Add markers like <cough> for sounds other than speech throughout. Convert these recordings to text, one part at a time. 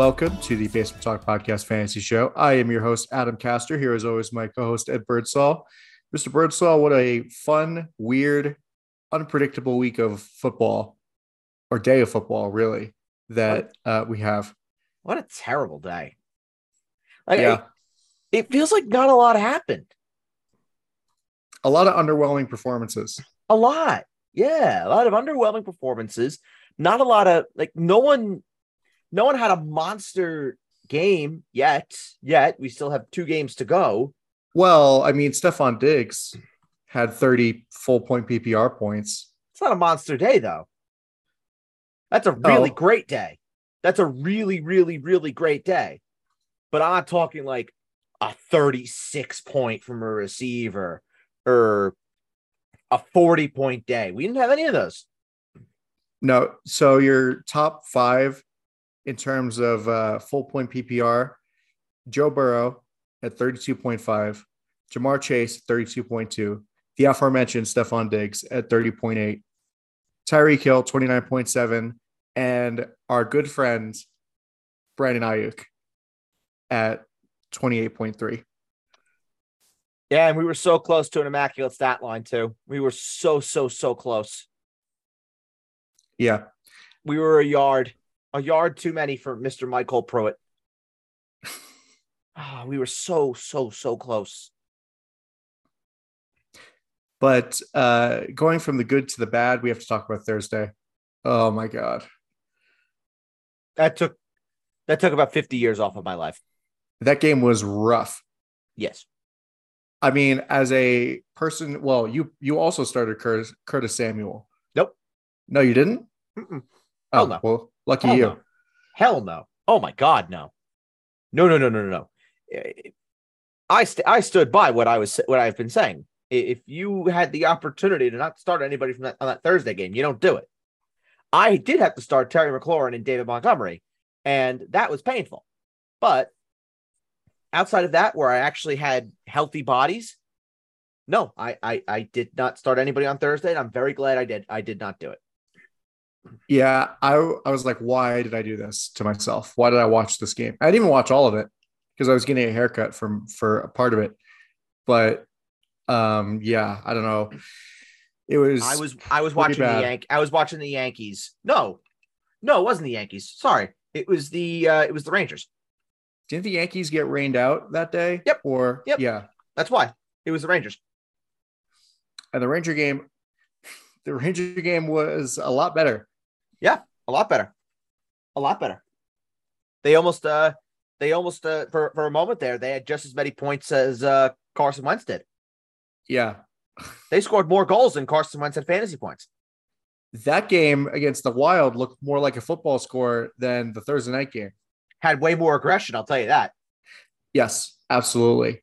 Welcome to the Basement Talk Podcast Fantasy Show. I am your host, Adam Castor. Here, as always, my co host, Ed Birdsall. Mr. Birdsall, what a fun, weird, unpredictable week of football or day of football, really, that uh, we have. What a terrible day. Like, Yeah. It, it feels like not a lot happened. A lot of underwhelming performances. A lot. Yeah. A lot of underwhelming performances. Not a lot of like no one no one had a monster game yet. Yet. We still have two games to go. Well, I mean, Stefon Diggs had 30 full point PPR points. It's not a monster day though. That's a really Oh. great day. That's a really, really, really great day. But I'm not talking like a 36 point from a receiver or a 40 point day. We didn't have any of those. No, so your top five in terms of uh, full point PPR Joe Burrow at 32.5, Ja'Marr Chase 32.2, the aforementioned Stefon Diggs at 30.8, Tyreek Hill 29.7, and our good friend Brandon Aiyuk at 28.3. Yeah, and we were so close to an immaculate stat line too. We were so, so, so close. Yeah. We were a yard, a yard too many for Mr. Michael Pruitt. <laughs> Ah, we were so, so, so close. But uh, going from the good to the bad, we have to talk about Thursday. Oh my God. That took that took about 50 years off of my life. That game was rough. Yes. I mean, as a person, well, you you also started Curtis, Curtis Samuel. Nope. No, you didn't. Mm-mm. Oh, Hell no. well, lucky Hell you. no. Hell no. Oh my God, no. No, no, no, no, no, no. I st- I stood by what I was what I've been saying. If you had the opportunity to not start anybody from that on that Thursday game, you don't do it. I did have to start Terry McLaurin and David Montgomery, and that was painful. But outside of that, where I actually had healthy bodies, no, I I, I did not start anybody on Thursday, and I'm very glad I did. I did not do it. Yeah, I I was like, why did I do this to myself? Why did I watch this game? I didn't even watch all of it because I was getting a haircut from for a part of it. But um, yeah, I don't know. It was I was I was watching bad. the Yank I was watching the Yankees. No, no, it wasn't the Yankees. Sorry, it was the uh, it was the Rangers. didn't the Yankees get rained out that day? Yep. Or Yep. yeah. That's why it was the Rangers. And the Ranger game, <laughs> the Ranger game was a lot better. Yeah, a lot better, a lot better. They almost uh they almost uh for for a moment there they had just as many points as uh Carson Wentz did. Yeah. They scored more goals than Carson Wentz had fantasy points. that game against the Wild looked more like a football score than the Thursday night game. Had way more aggression, I'll tell you that. Yes, absolutely.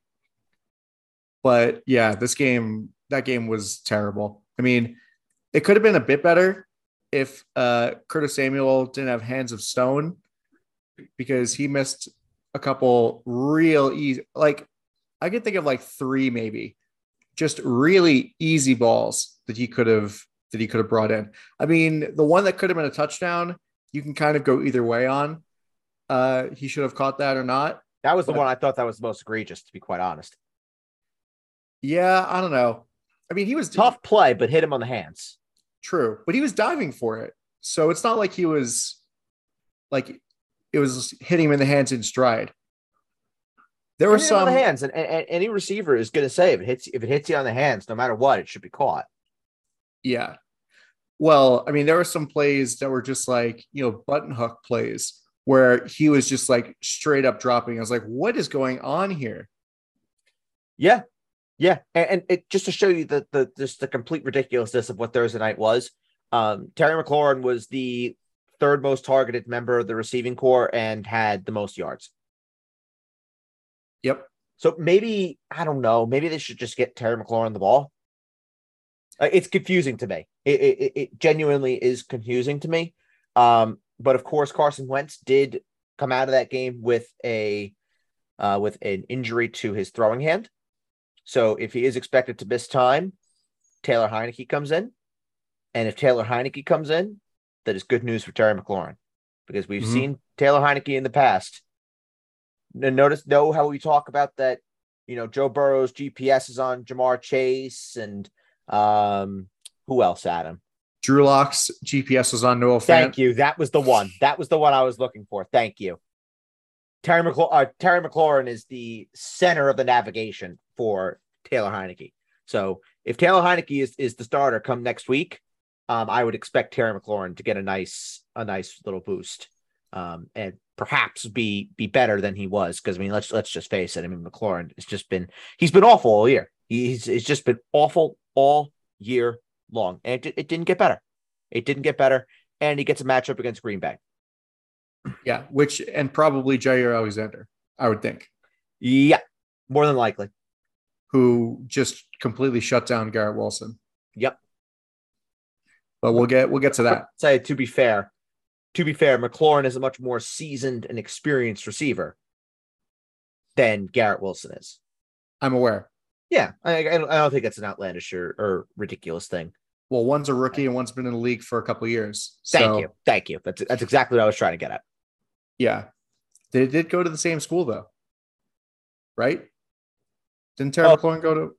But yeah, this game, that game was terrible. I mean, it could have been a bit better if uh, Curtis Samuel didn't have hands of stone because he missed a couple real easy, like I could think of like three maybe, just really easy balls that he could have that he could have brought in. I mean, the one that could have been a touchdown, you can kind of go either way on. Uh, he should have caught that or not. That was the one I thought that was the most egregious, to be quite honest. Yeah, I don't know. I mean, he was Tough play, but hit him on the hands. True, but he was diving for it. So it's not like he was like it was hitting him in the hands in stride. There were some the hands, and, and, and any receiver is going to say if it hits if it hits you on the hands, no matter what, it should be caught. yeah. Well, I mean, there were some plays that were just like, you know, button hook plays where he was just like straight up dropping. I was like, what is going on here? Yeah, yeah, and, and it just to show you the the just the complete ridiculousness of what Thursday night was. Um, Terry McLaurin was the third most targeted member of the receiving core and had the most yards. Yep. So maybe I don't know. Maybe they should just get Terry McLaurin the ball. Uh, It's confusing to me. It, it, it- it genuinely is confusing to me. Um, but of course, Carson Wentz did come out of that game with a uh, with an injury to his throwing hand. So if he is expected to miss time, Taylor Heinicke comes in, and if Taylor Heinicke comes in, that is good news for Terry McLaurin. because we've Mhm. seen Taylor Heinicke in the past. Notice, know how we talk about that. You know, Joe Burrow's GPS is on Ja'Marr Chase and um, who else, Adam? Drew Lock's GPS was on Noah Fant. Thank you. That was the one. That was the one I was looking for. Thank you. Terry, McLaurin, uh, Terry McLaurin is the center of the navigation for Taylor Heinicke. So if Taylor Heinicke is, is the starter come next week, um, I would expect Terry McLaurin to get a nice a nice little boost um, and perhaps be be better than he was. Because I mean, let's let's just face it. I mean, McLaurin has just been he's been awful all year. He's it's just been awful all year long, and it, it didn't get better. It didn't get better, and he gets a matchup against Green Bay. Yeah, which and probably Jaire Alexander, I would think, Yeah, more than likely. who just completely shut down Garrett Wilson. Yep. But we'll get we'll get to that. Say to be fair, to be fair, McLaurin is a much more seasoned and experienced receiver than Garrett Wilson is. I'm aware. Yeah, I, I don't think that's an outlandish or, or ridiculous thing. Well, one's a rookie and one's been in the league for a couple of years. Thank you, thank you. That's that's exactly what I was trying to get at. Yeah. They did go to the same school though. Right? Didn't Terry Oh. McLaurin go to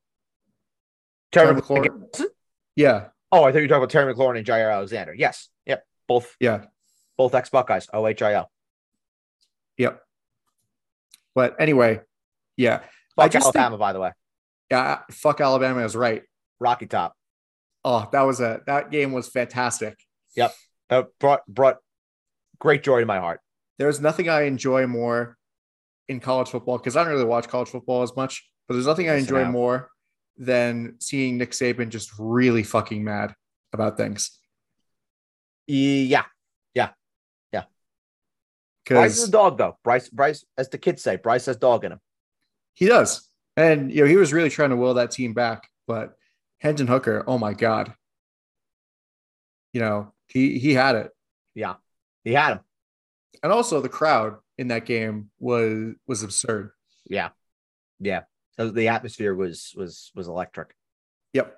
Terry McLaurin. McLaurin? Yeah, Oh, I thought you were talking about Terry McLaurin and Jaire Alexander. Yes, yep, both yeah, both ex Buckeyes. OHIL. yep. But anyway, yeah. Fuck I just think- Alabama, by the way. Yeah, fuck Alabama is right. Rocky Top. Oh, that was a that game was fantastic. Yep. That brought brought great joy to my heart. There's nothing I enjoy more in college football because I don't really watch college football as much, but there's nothing I enjoy more than seeing Nick Saban just really fucking mad about things. Yeah, Yeah. Yeah. Bryce is a dog, though. Bryce, Bryce, as the kids say, Bryce has dog in him. he does. And you know, he was really trying to will that team back, but Hendon Hooker, oh my God. You know, he he had it. Yeah. He had him. And also the crowd in that game was was absurd. Yeah, yeah. So the atmosphere was was was electric. Yep.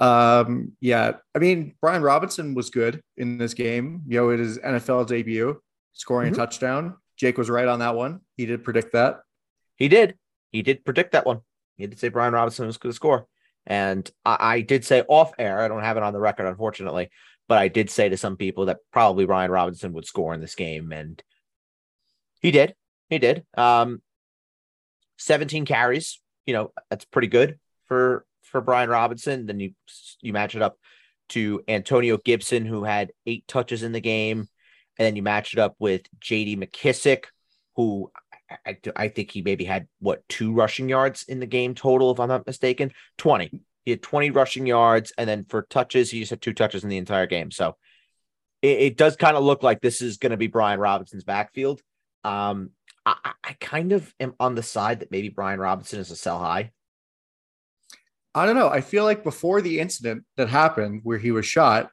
Um, yeah. I mean, Brian Robinson was good in this game. You know, it is NFL debut, scoring Mhm. a touchdown. Jake was right on that one. He did predict that. He did. He did predict that one. He did say Brian Robinson was going to score, and I, I did say off air. I don't have it on the record, unfortunately, but I did say to some people that probably Ryan Robinson would score in this game, and he did. He did. Um, seventeen carries. You know, that's pretty good for for Brian Robinson. Then you you match it up to Antonio Gibson, who had eight touches in the game, and then you match it up with J.D. McKissic, who I, I, I think he maybe had what two rushing yards in the game total, if I'm not mistaken. 20. He had 20 rushing yards, and then for touches, he just had two touches in the entire game. So it, it does kind of look like this is going to be Brian Robinson's backfield. Um, I, I- I kind of am on the side that maybe Brian Robinson is a sell high. I don't know. I feel like before the incident that happened where he was shot,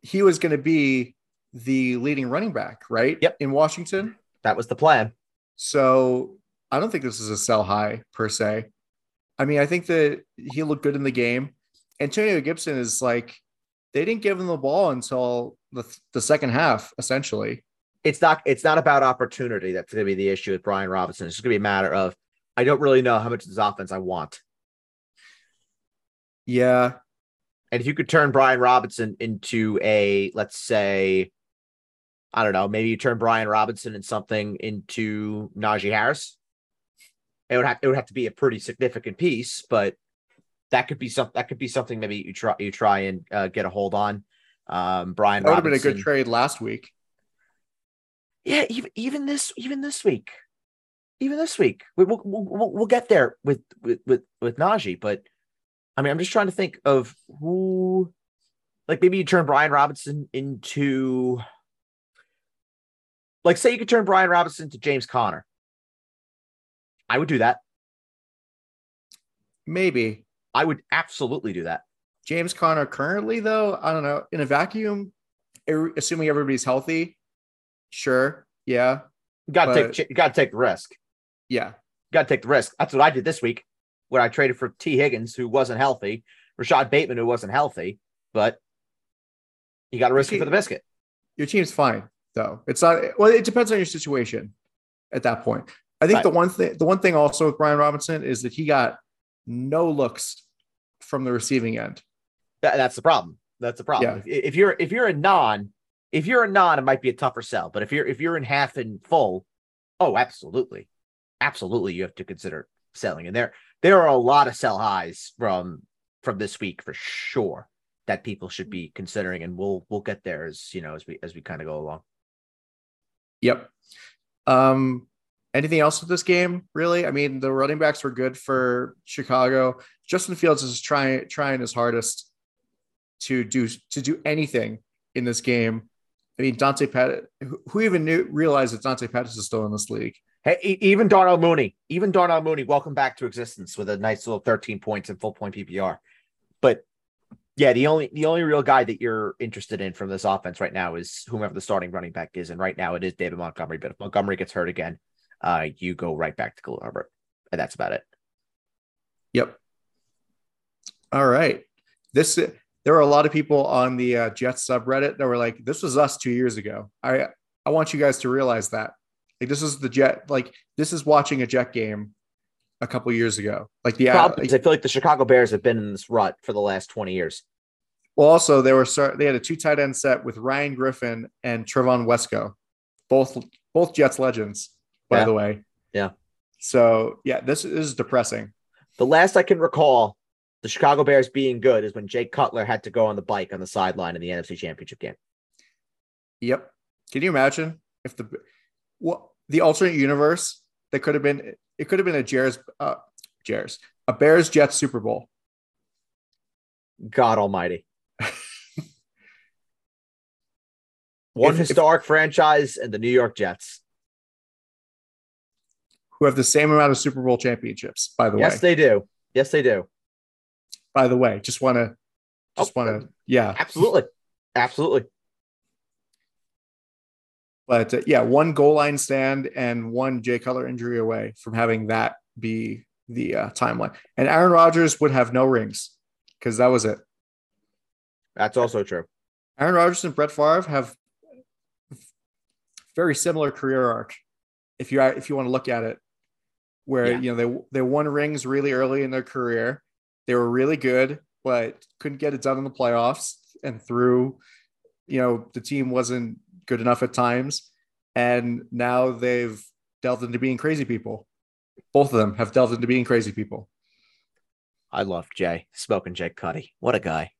he was going to be the leading running back, right? Yep. In Washington. That was the plan. So I don't think this is a sell high per se. I mean, I think that he looked good in the game. Antonio Gibson is like, they didn't give him the ball until the, the second half, essentially. It's not. It's not about opportunity. That's going to be the issue with Brian Robinson. It's just going to be a matter of I don't really know how much of this offense I want. Yeah. And if you could turn Brian Robinson into a, let's say, I don't know, maybe you turn Brian Robinson and something into Najee Harris. It would have it would have to be a pretty significant piece, but that could be some that could be something maybe you try you try and uh, get a hold on. Um, Brian That would have been a good trade last week. Yeah, even even this even this week, even this week, we, we'll, we'll we'll get there with with with with Najee. But I mean, I'm just trying to think of who, like maybe you turn Brian Robinson into, like, say you could turn Brian Robinson to James Conner. I would do that. Maybe. I would absolutely do that. James Conner currently, though, I don't know. In a vacuum, er- assuming everybody's healthy, sure. Yeah. Got to take you got to take the risk. Yeah. You got to take the risk. That's what I did this week when I traded for Tee Higgins, who wasn't healthy, Rashod Bateman, who wasn't healthy, but you got to risk it for the biscuit. Your team's fine. though. It's not. Well, it depends on your situation at that point. I think Right. the one thing, the one thing also with Brian Robinson is that he got no looks from the receiving end. That- that's the problem. That's the problem. Yeah. If, if you're if you're a non, if you're a non, it might be a tougher sell. But if you're if you're in half and full, oh, absolutely, absolutely, you have to consider selling. And there there are a lot of sell highs from from this week for sure that people should be considering, and we'll we'll get there as you know as we as we kind of go along. Yep. Um, anything else with this game? Really? I mean, the running backs were good for Chicago. Justin Fields is trying trying his hardest to do to do anything in this game. I mean, Dante Pettis. Who, even knew realized that Dante Pettis is still in this league? Hey, even Darnell Mooney, even Darnell Mooney, welcome back to existence with a nice little 13 points and full point PPR. But yeah, the only the only real guy that you're interested in from this offense right now is whomever the starting running back is, and right now it is David Montgomery. But if Montgomery gets hurt again, uh, you go right back to Khalil Herbert, and that's about it. Yep. All right. This there were a lot of people on the uh, Jets subreddit that were like, "This was us two years ago." I I want you guys to realize that. Like this is the Jet. Like this is watching a Jet game a couple years ago. Like the Problem like, I feel like the Chicago Bears have been in this rut for the last 20 years. well, also they were start, they had a two tight end set with Ryan Griffin and Trevon Wesco, both both Jets legends, by Yeah. the way. Yeah. So yeah, this is depressing. The last I can recall the Chicago Bears being good is when Jake Cutler had to go on the bike on the sideline in the NFC Championship game. Yep. Can you imagine if the what the alternate universe that could have been it could have been a Jares uh Jares a Bears Jets Super Bowl. God Almighty. <laughs> One If- if- historic franchise and the New York Jets. Who have the same amount of Super Bowl championships, by the Yes, way. Yes, they do. Yes, they do. By the way, just want to, just Oh. want to, yeah. Absolutely. Absolutely. But uh, yeah, one goal line stand and one Jay Cutler injury away from having that be the uh, timeline. And Aaron Rodgers would have no rings because that was it. That's also true. Aaron Rodgers and Brett Favre have very similar career arc. If you if you want to look at it, where Yeah. you know they they won rings really early in their career, they were really good, but couldn't get it done in the playoffs, and through, you know, the team wasn't good enough at times, and now they've delved into being crazy people. Both of them have delved into being crazy people. I love Jay. Smoking Jake Cuddy. What a guy.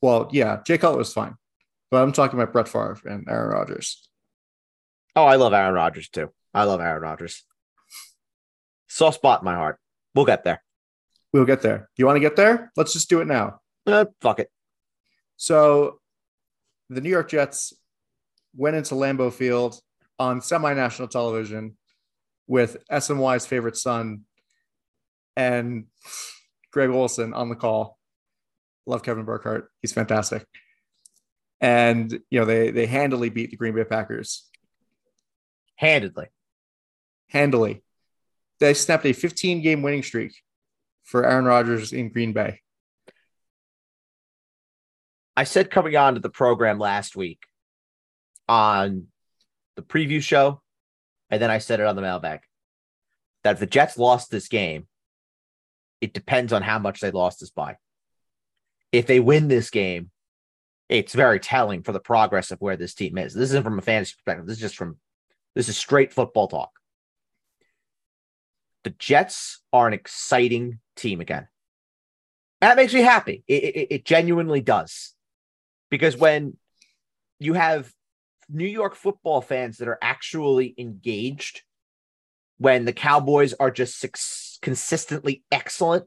Well, yeah, Jay Cutler was fine, but I'm talking about Brett Favre and Aaron Rodgers. Oh, I love Aaron Rodgers too. I love Aaron Rodgers. Soft spot in my heart. We'll get there. We'll get there. You want to get there? Let's just do it now. Uh, fuck it. So the New York Jets went into Lambeau Field on semi-national television with SNY's favorite son and Greg Olsen on the call. Love Kevin Burkhardt. He's fantastic. And you know, they they handily beat the Green Bay Packers. Handedly. Handily. They snapped a 15 game winning streak for Aaron Rodgers in Green Bay. I said coming on to the program last week on the preview show, and then I said it on the mailbag that if the Jets lost this game, it depends on how much they lost this by. If they win this game, it's very telling for the progress of where this team is. This isn't from a fantasy perspective. This is just from this is straight football talk. The Jets are an exciting team again. That makes me happy. It, it, it genuinely does. Because when you have New York football fans that are actually engaged, when the Cowboys are just consistently excellent,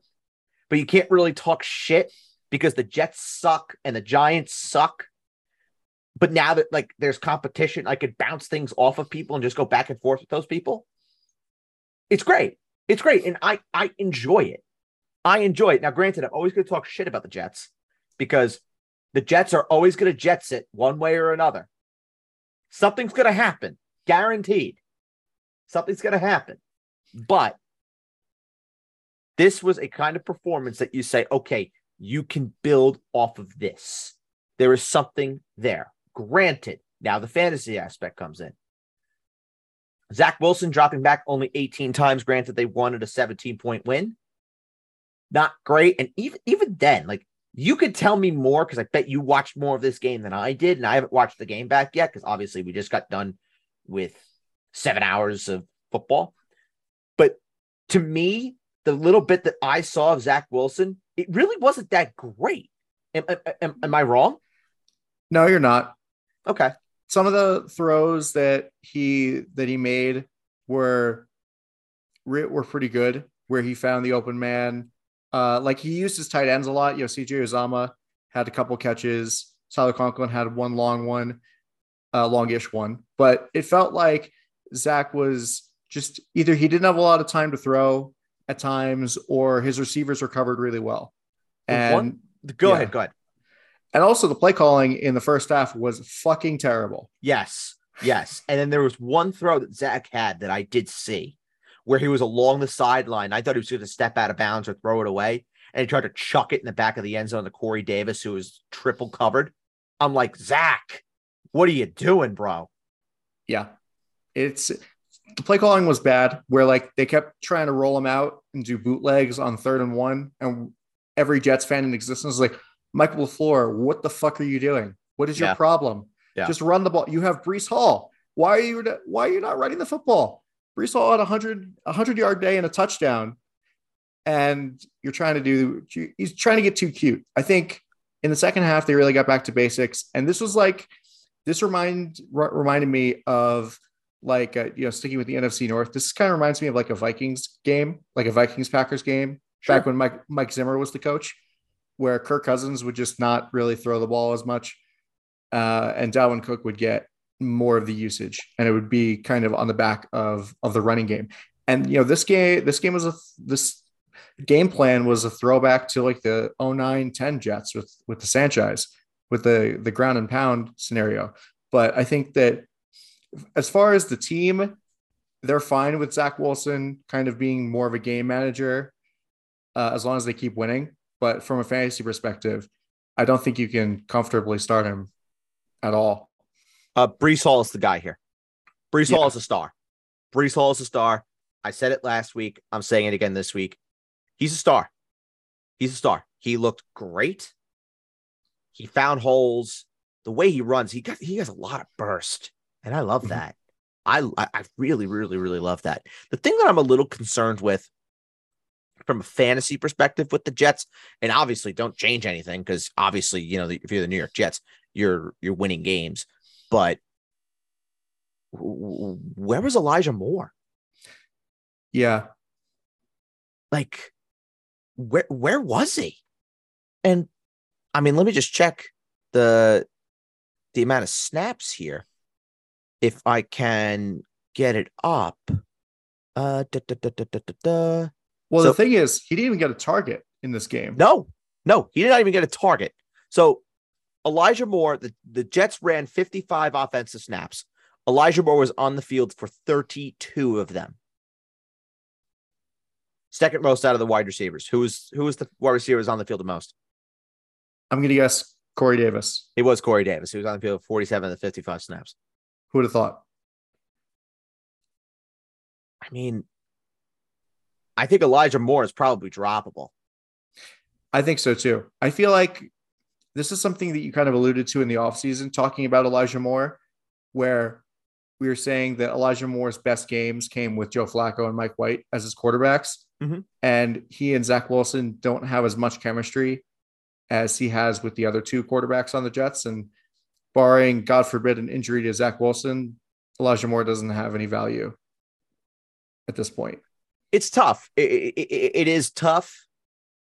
but you can't really talk shit because the Jets suck and the Giants suck. But now that like there's competition, I could bounce things off of people and just go back and forth with those people. It's great. It's great. And I I enjoy it. I enjoy it. Now, granted, I'm always going to talk shit about the Jets because the Jets are always going to Jets it one way or another. Something's going to happen, guaranteed. Something's going to happen. But this was a kind of performance that you say, okay, you can build off of this. There is something there. Granted, Now the fantasy aspect comes in. Zach Wilson dropping back only 18 times. Granted, they wanted a 17 point win. Not great. And even even then, like you could tell me more because I bet you watched more of this game than I did. And I haven't watched the game back yet because obviously we just got done with seven hours of football. But to me, the little bit that I saw of Zach Wilson, it really wasn't that great. Am, am, am I wrong? No, you're not. Okay. Some of the throws that he that he made were were pretty good. Where he found the open man, uh, like he used his tight ends a lot. You know, CJ Uzomah had a couple catches. Tyler Conklin had one long one, uh, longish one. But it felt like Zach was just either he didn't have a lot of time to throw at times, or his receivers were covered really well. And one, go yeah. ahead, go ahead. And also the play calling in the first half was fucking terrible. Yes. Yes. And then there was one throw that Zach had that I did see where he was along the sideline. I thought he was going to step out of bounds or throw it away. And he tried to chuck it in the back of the end zone to Corey Davis, who was triple covered. I'm like, Zach, what are you doing, bro? Yeah. It's the play calling was bad, where like they kept trying to roll him out and do bootlegs on third and one. And every Jets fan in existence was like, Michael LaFleur, what the fuck are you doing? What is your yeah. problem? Yeah. Just run the ball. You have Breece Hall. Why are you why are you not running the football? Breece Hall had a hundred a hundred yard day and a touchdown, and you're trying to do he's trying to get too cute. I think in the second half they really got back to basics, and this was like this remind reminded me of like uh, you know sticking with the NFC North. This kind of reminds me of like a Vikings game, like a Vikings Packers game sure. back when Mike Mike Zimmer was the coach where Kirk Cousins would just not really throw the ball as much, uh, and Dalvin Cook would get more of the usage, and it would be kind of on the back of of the running game. And you know, this game this game was a this game plan was a throwback to like the 09 10 Jets with with the Sanchez with the the ground and pound scenario. But I think that as far as the team, they're fine with Zach Wilson kind of being more of a game manager uh, as long as they keep winning. But from a fantasy perspective, I don't think you can comfortably start him at all. Uh, Breece Hall is the guy here. Breece yeah. Hall is a star. Breece Hall is a star. I said it last week. I'm saying it again this week. He's a star. He's a star. He looked great. He found holes. The way he runs, he got he has a lot of burst, and I love mm-hmm. that. I I really really really love that. The thing that I'm a little concerned with from a fantasy perspective with the Jets. And obviously, don't change anything because obviously, you know, if you're the New York Jets, you're you're winning games. But where was Elijah Moore? Yeah, like where where was he? And I mean, let me just check the the amount of snaps here. If I can get it up. Uh, da, da, da, well, so, the thing is, he didn't even get a target in this game. No, no, he did not even get a target. So Elijah Moore, the, the Jets ran 55 offensive snaps. Elijah Moore was on the field for 32 of them. Second most out of the wide receivers. Who was who was the wide receivers on the field the most? I'm gonna guess Corey Davis. It was Corey Davis. He was on the field 47 of the 55 snaps. Who would have thought? I mean, I think Elijah Moore is probably droppable. I think so too. I feel like this is something that you kind of alluded to in the offseason, talking about Elijah Moore, where we were saying that Elijah Moore's best games came with Joe Flacco and Mike White as his quarterbacks. Mm-hmm. And he and Zach Wilson don't have as much chemistry as he has with the other two quarterbacks on the Jets. And barring, God forbid, an injury to Zach Wilson, Elijah Moore doesn't have any value at this point it's tough. It, it, it is tough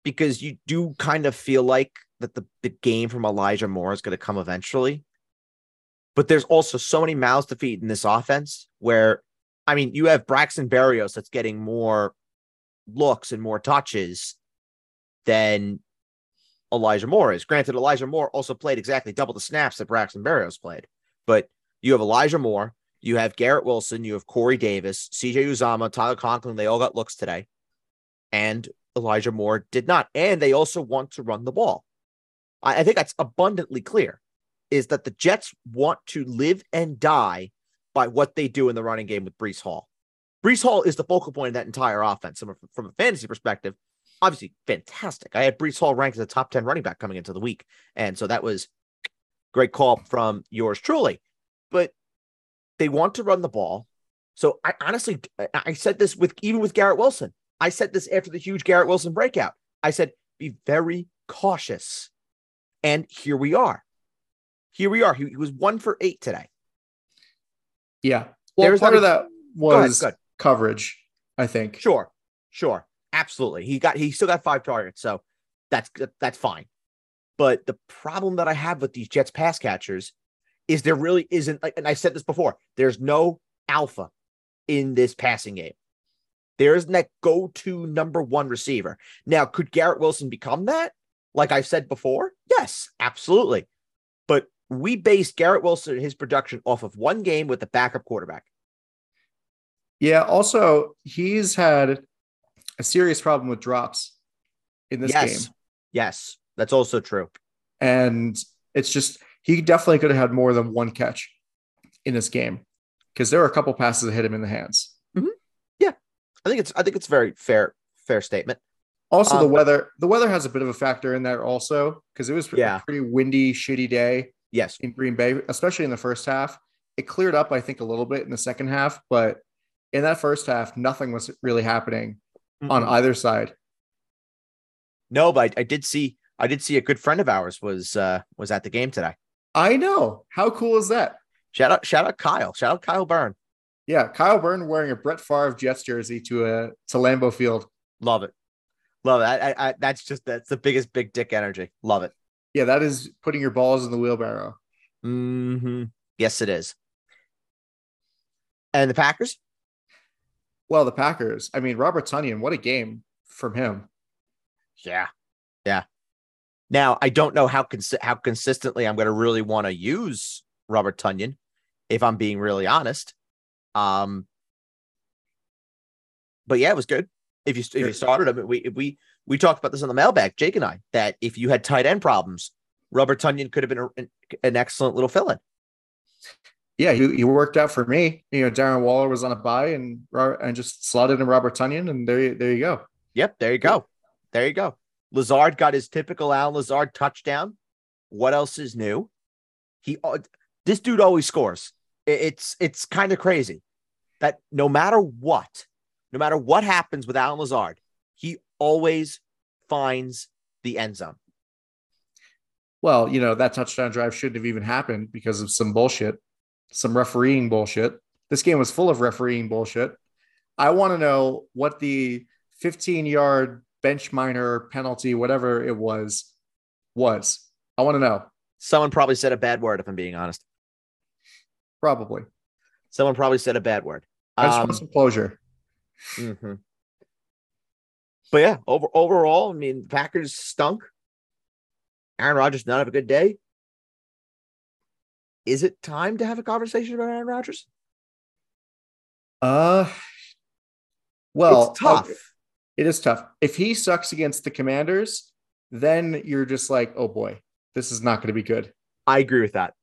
because you do kind of feel like that the, the game from Elijah Moore is going to come eventually. But there's also so many mouths to feed in this offense where, I mean, you have Braxton Berrios that's getting more looks and more touches than Elijah Moore is. Granted, Elijah Moore also played exactly double the snaps that Braxton Berrios played, but you have Elijah Moore, you have Garrett Wilson, you have Corey Davis, CJ Uzomah, Tyler Conklin. They all got looks today. And Elijah Moore did not. And they also want to run the ball. I, I think that's abundantly clear. is that the Jets want to live and die by what they do in the running game with Breece Hall. Breece Hall is the focal point of that entire offense. From a, from a fantasy perspective, obviously fantastic. I had Breece Hall ranked as a top 10 running back coming into the week. And so that was great call from yours truly. But they want to run the ball. So I honestly, I said this with even with Garrett Wilson. I said this after the huge Garrett Wilson breakout. I said, be very cautious. And here we are. Here we are. He, he was one for eight today. Yeah. Well, There's part of that was go ahead, go ahead. coverage, I think. Sure. Sure. Absolutely. He got he still got five targets. So that's that's fine. But the problem that I have with these Jets pass catchers is there really isn't, and I said this before, there's no alpha in this passing game. There isn't that go to number one receiver. Now, could Garrett Wilson become that? Like I've said before? Yes, absolutely. But we based Garrett Wilson and his production off of one game with the backup quarterback. Yeah. Also, he's had a serious problem with drops in this yes. game. Yes, that's also true. And it's just he definitely could have had more than one catch in this game because there were a couple passes that hit him in the hands. Mm-hmm. Yeah, I think it's I think it's very fair fair statement. Also, um, the weather the weather has a bit of a factor in there also because it was yeah. a pretty windy, shitty day. Yes, in Green Bay, especially in the first half. It cleared up, I think, a little bit in the second half, but in that first half, nothing was really happening mm-hmm. on either side. No, but I, I, did see I did see a good friend of ours was uh was at the game today. I know. How cool is that? Shout out, shout out Kyle. Shout out Kyle Byrne. Yeah, Kyle Byrne wearing a Brett Favre Jets jersey to a to Lambeau Field. Love it. Love it. I, I, that's just that's the biggest big dick energy. Love it. Yeah, that is putting your balls in the wheelbarrow. Mm-hmm. Yes, it is. And the Packers? Well, the Packers. I mean, Robert Tonyan, what a game from him. Yeah. Yeah. Now, I don't know how cons- how consistently I'm going to really want to use Robert Tonyan, if I'm being really honest. Um, but yeah, it was good. If you if you started him, we we we talked about this on the mailbag, Jake and I, that if you had tight end problems, Robert Tonyan could have been a, an excellent little fill-in. Yeah, he, he worked out for me. You know, Darren Waller was on a buy and and just slotted in Robert Tonyan, and there there you go. Yep, there you go, there you go. Lazard got his typical Allen Lazard touchdown. What else is new? He uh, this dude always scores. It's it's kind of crazy that no matter what, no matter what happens with Allen Lazard, he always finds the end zone. Well, you know, that touchdown drive shouldn't have even happened because of some bullshit, some refereeing bullshit. This game was full of refereeing bullshit. I want to know what the 15 yard bench minor penalty, whatever it was, was. I want to know. Someone probably said a bad word, if I'm being honest. Probably. Someone probably said a bad word. I just um, want some closure. Mm-hmm. But yeah, over, overall, I mean, Packers stunk. Aaron Rodgers not have a good day. Is it time to have a conversation about Aaron Rodgers? Uh, well, it's tough. It is tough. If he sucks against the Commanders, then you're just like, oh boy, this is not going to be good. I agree with that.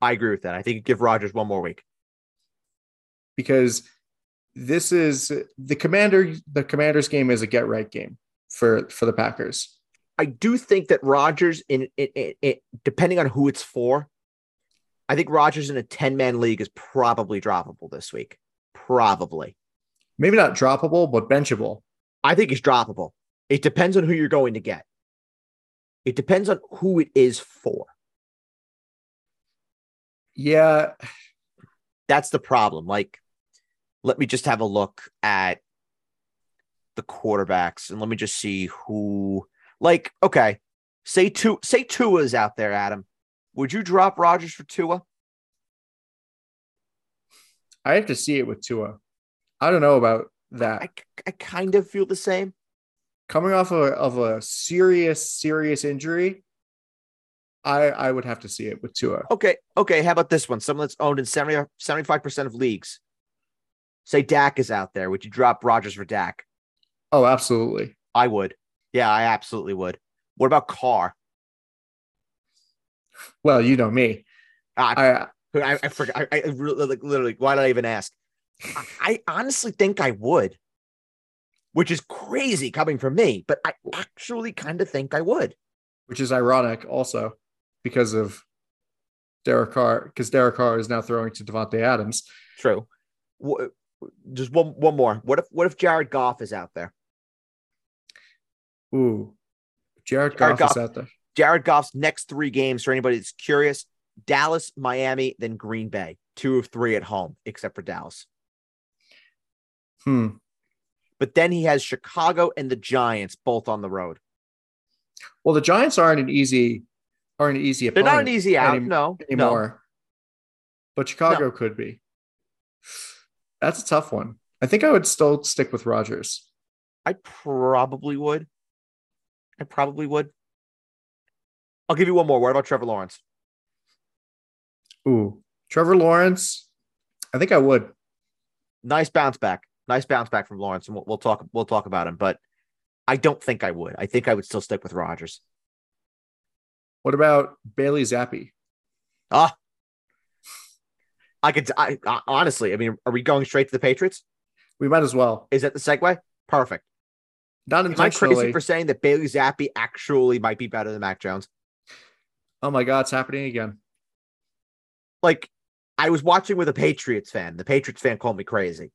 I agree with that. I think give Rodgers one more week because this is the commander. The Commanders game is a get right game for for the Packers. I do think that Rodgers, in depending on who it's for, I think Rodgers in a ten man league is probably droppable this week. Probably, maybe not droppable, but benchable. I think it's droppable. It depends on who you're going to get. It depends on who it is for. Yeah. That's the problem. Like, let me just have a look at the quarterbacks and let me just see who like, okay. Say two say Tua is out there, Adam. Would you drop Rodgers for Tua? I have to see it with Tua. I don't know about that. I, I kind of feel the same. Coming off of a, of a serious, serious injury, I I would have to see it with Tua. Okay. Okay. How about this one? Someone that's owned in 70, 75% of leagues. Say Dak is out there. Would you drop Rodgers for Dak? Oh, absolutely. I would. Yeah, I absolutely would. What about Carr? Well, you know me. Ah, I, I, I forgot. I, I really, like, literally, why did I even ask? I, I honestly think I would, which is crazy coming from me, but I actually kind of think I would. which is ironic also because of Derek Carr, because Derek Carr is now throwing to Davante Adams. True. Wha- Just one, one more. What if, what if Jared Goff is out there? Ooh, Jared, Jared Goff, is out there. Jared Goff's next three games for anybody that's curious: Dallas, Miami, then Green Bay. Two of three at home, except for Dallas. Hmm. But then he has Chicago and the Giants both on the road. Well, the Giants aren't an easy, aren't an easy They're not an easy out. any- no, no. anymore. But Chicago could be. That's a tough one. I think I would still stick with Rodgers. I probably would. I probably would. I'll give you one more. What about Trevor Lawrence? Ooh, Trevor Lawrence. I think I would. Nice bounce back. Nice bounce back from Lawrence, and we'll, we'll talk. We'll talk about him. But I don't think I would. I think I would still stick with Rodgers. What about Bailey Zappe? Ah, I could. I, I honestly. I mean, are we going straight to the Patriots? We might as well. Is that the segue? Perfect. Not Am I crazy for saying that Bailey Zappe actually might be better than Mac Jones? oh my God, it's happening again. like I was watching with a Patriots fan. The Patriots fan called me crazy,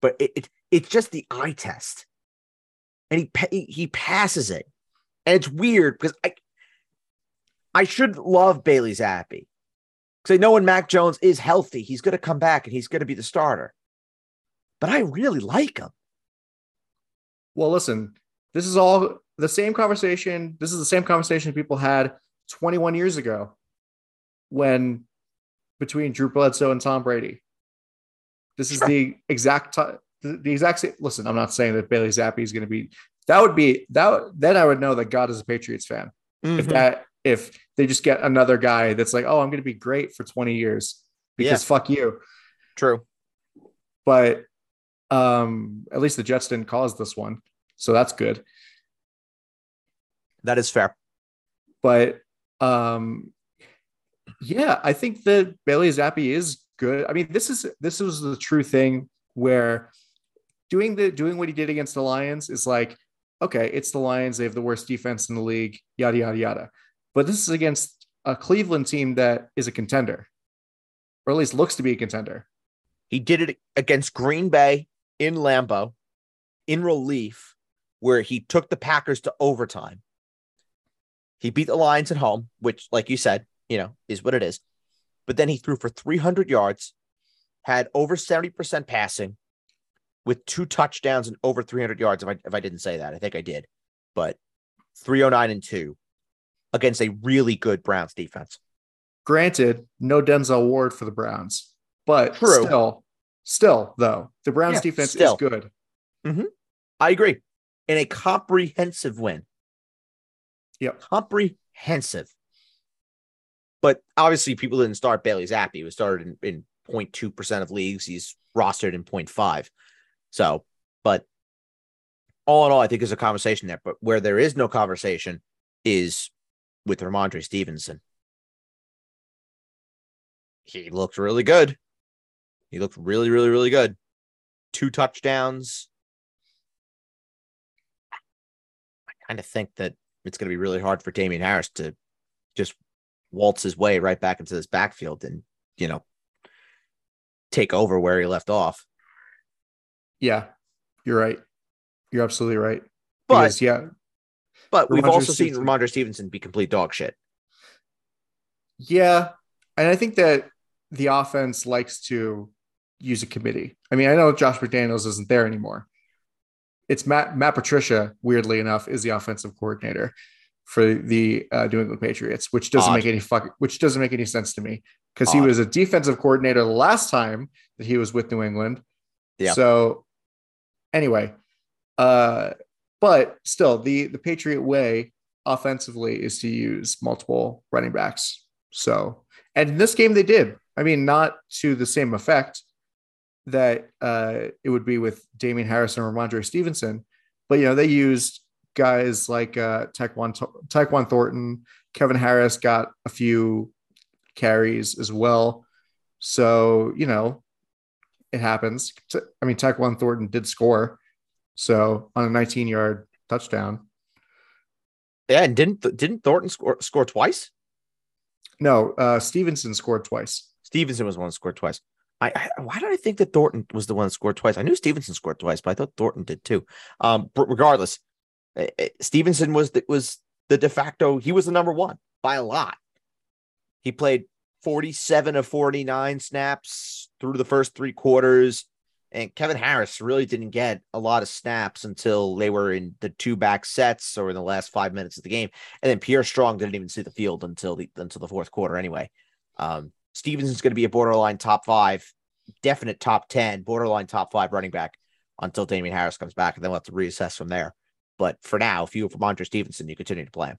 but it, it it's just the eye test, and he he passes it, and it's weird because I I should love Bailey Zappe because I know when Mac Jones is healthy, he's going to come back and he's going to be the starter. But I really like him. Well, listen, this is all the same conversation. This is the same conversation people had 21 years ago when between Drew Bledsoe and Tom Brady. This is Sure. the exact time. The, exact same. Listen, I'm not saying that Bailey Zappe is going to be. That would be that. Then I would know that God is a Patriots fan. If Mhm. that, if they just get another guy that's like, oh, I'm going to be great for 20 years because fuck you. True. But um, at least the Jets didn't cause this one, so that's good. That is fair. but um yeah i think that bailey zappe is good i mean this is this was the true thing where doing the doing what he did against the lions is like okay it's the lions they have the worst defense in the league yada yada yada but this is against a cleveland team that is a contender or at least looks to be a contender He did it against Green Bay in Lambeau in relief, where he took the Packers to overtime. He beat the Lions at home, which, like you said, you know, is what it is. But then he threw for 300 yards, had over 70% passing with two touchdowns and over 300 yards. If I, if I didn't say that, I think I did. But 309 and two against a really good Browns defense. granted no denzel ward for the browns but True. still still though the browns Yeah, defense still. is good mm-hmm. I agree. In a comprehensive win. Yep. Comprehensive. But obviously, people didn't start Bailey Zappe. He was started in, in 0.2% of leagues. He's rostered in 0.5. So, but all in all, I think there's a conversation there. But where there is no conversation is with Rhamondre Stevenson. He looked really good. He looked really, really, really good. Two touchdowns. I kind of think that it's going to be really hard for Damien Harris to just waltz his way right back into this backfield and, you know, take over where he left off. Yeah, you're right. You're absolutely right. But Because, yeah, but we've Rhamondre also seen Stevenson- Rhamondre Stevenson be complete dog shit. yeah, and I think that the offense likes to use a committee. I mean, I know Josh McDaniels isn't there anymore. It's Matt Matt Patricia. Weirdly enough, is the offensive coordinator for the uh, New England Patriots, which doesn't Odd. make any fuck, which doesn't make any sense to me because he was a defensive coordinator the last time that he was with New England. Yeah. So anyway, uh, but still, the the Patriot way offensively is to use multiple running backs. So, and in this game they did. I mean, not to the same effect that uh, it would be with Damien Harrison or Rhamondre Stevenson, but you know they used guys like uh, Tyquan Tyquan Thornton, Kevin Harris got a few carries as well. So, you know, it happens. I mean, Tyquan Thornton did score. So on a 19 yard touchdown. Yeah, and didn't didn't Thornton score score twice? No, uh Stevenson scored twice. Stevenson was one that scored twice. I, I, why did I think that Thornton was the one that scored twice? I knew Stevenson scored twice, but I thought Thornton did too. Um, but regardless, Stevenson was the, was the de facto. He was the number one by a lot. He played 47 of 49 snaps through the first three quarters. And Kevin Harris really didn't get a lot of snaps until they were in the two back sets or in the last five minutes of the game. And then Pierre Strong didn't even see the field until the until the fourth quarter anyway. Um, Stevenson's going to be a borderline top five, definite top 10, borderline top five running back until Damien Harris comes back. And then we'll have to reassess from there. But for now, if you Rhamondre Stevenson, you continue to play him.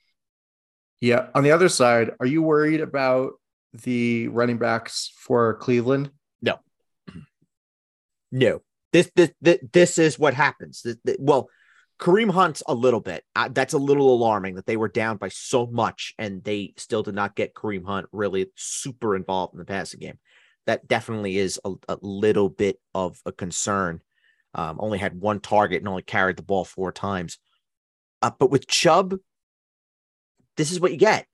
Yeah. On the other side, are you worried about the running backs for Cleveland? No. No. This this this, this is what happens. This, this, well, Kareem Hunt's a little bit. Uh, that's a little alarming that they were down by so much and they still did not get Kareem Hunt really super involved in the passing game. That definitely is a, a little bit of a concern. Um, only had one target and only carried the ball four times. Uh, but with Chubb, this is what you get.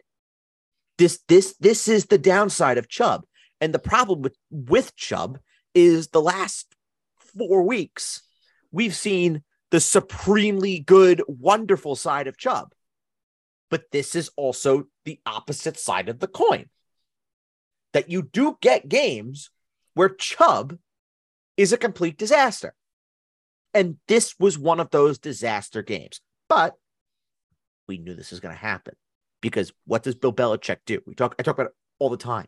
This this this is the downside of Chubb, and the problem with with Chubb is the last four weeks we've seen the supremely good, wonderful side of Chubb, but this is also the opposite side of the coin. That you do get games where Chubb is a complete disaster. And this was one of those disaster games. But we knew this was going to happen because what does Bill Belichick do? We talk, I talk about it all the time.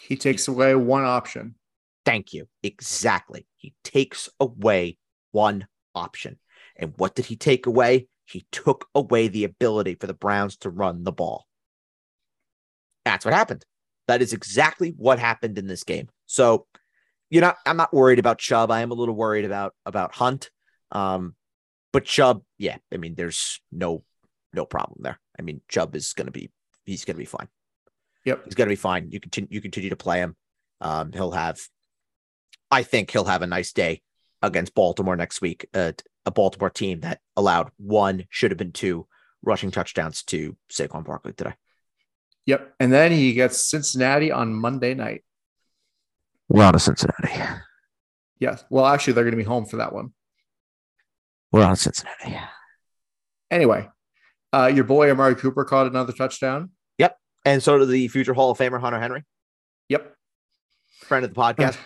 He takes away one option. Thank you. Exactly. He takes away one option. And what did he take away? He took away the ability for the Browns to run the ball. That's what happened. That is exactly what happened in this game. So, you know, I'm not worried about Chubb. I am a little worried about about Hunt. Um, but Chubb, yeah, I mean, there's no no problem there. I mean, Chubb is going to be he's going to be fine. Yep, he's going to be fine. You continue you continue to play him. Um, he'll have, I think he'll have a nice day against Baltimore next week. Uh, a Baltimore team that allowed one, should have been two rushing touchdowns to Saquon Barkley today. Yep, and then he gets Cincinnati on Monday night. We're on to Cincinnati. Yes. Well, actually, they're going to be home for that one. We're on Cincinnati. Anyway, uh, your boy Amari Cooper caught another touchdown. Yep. And so did the future Hall of Famer Hunter Henry. Yep. Friend of the podcast.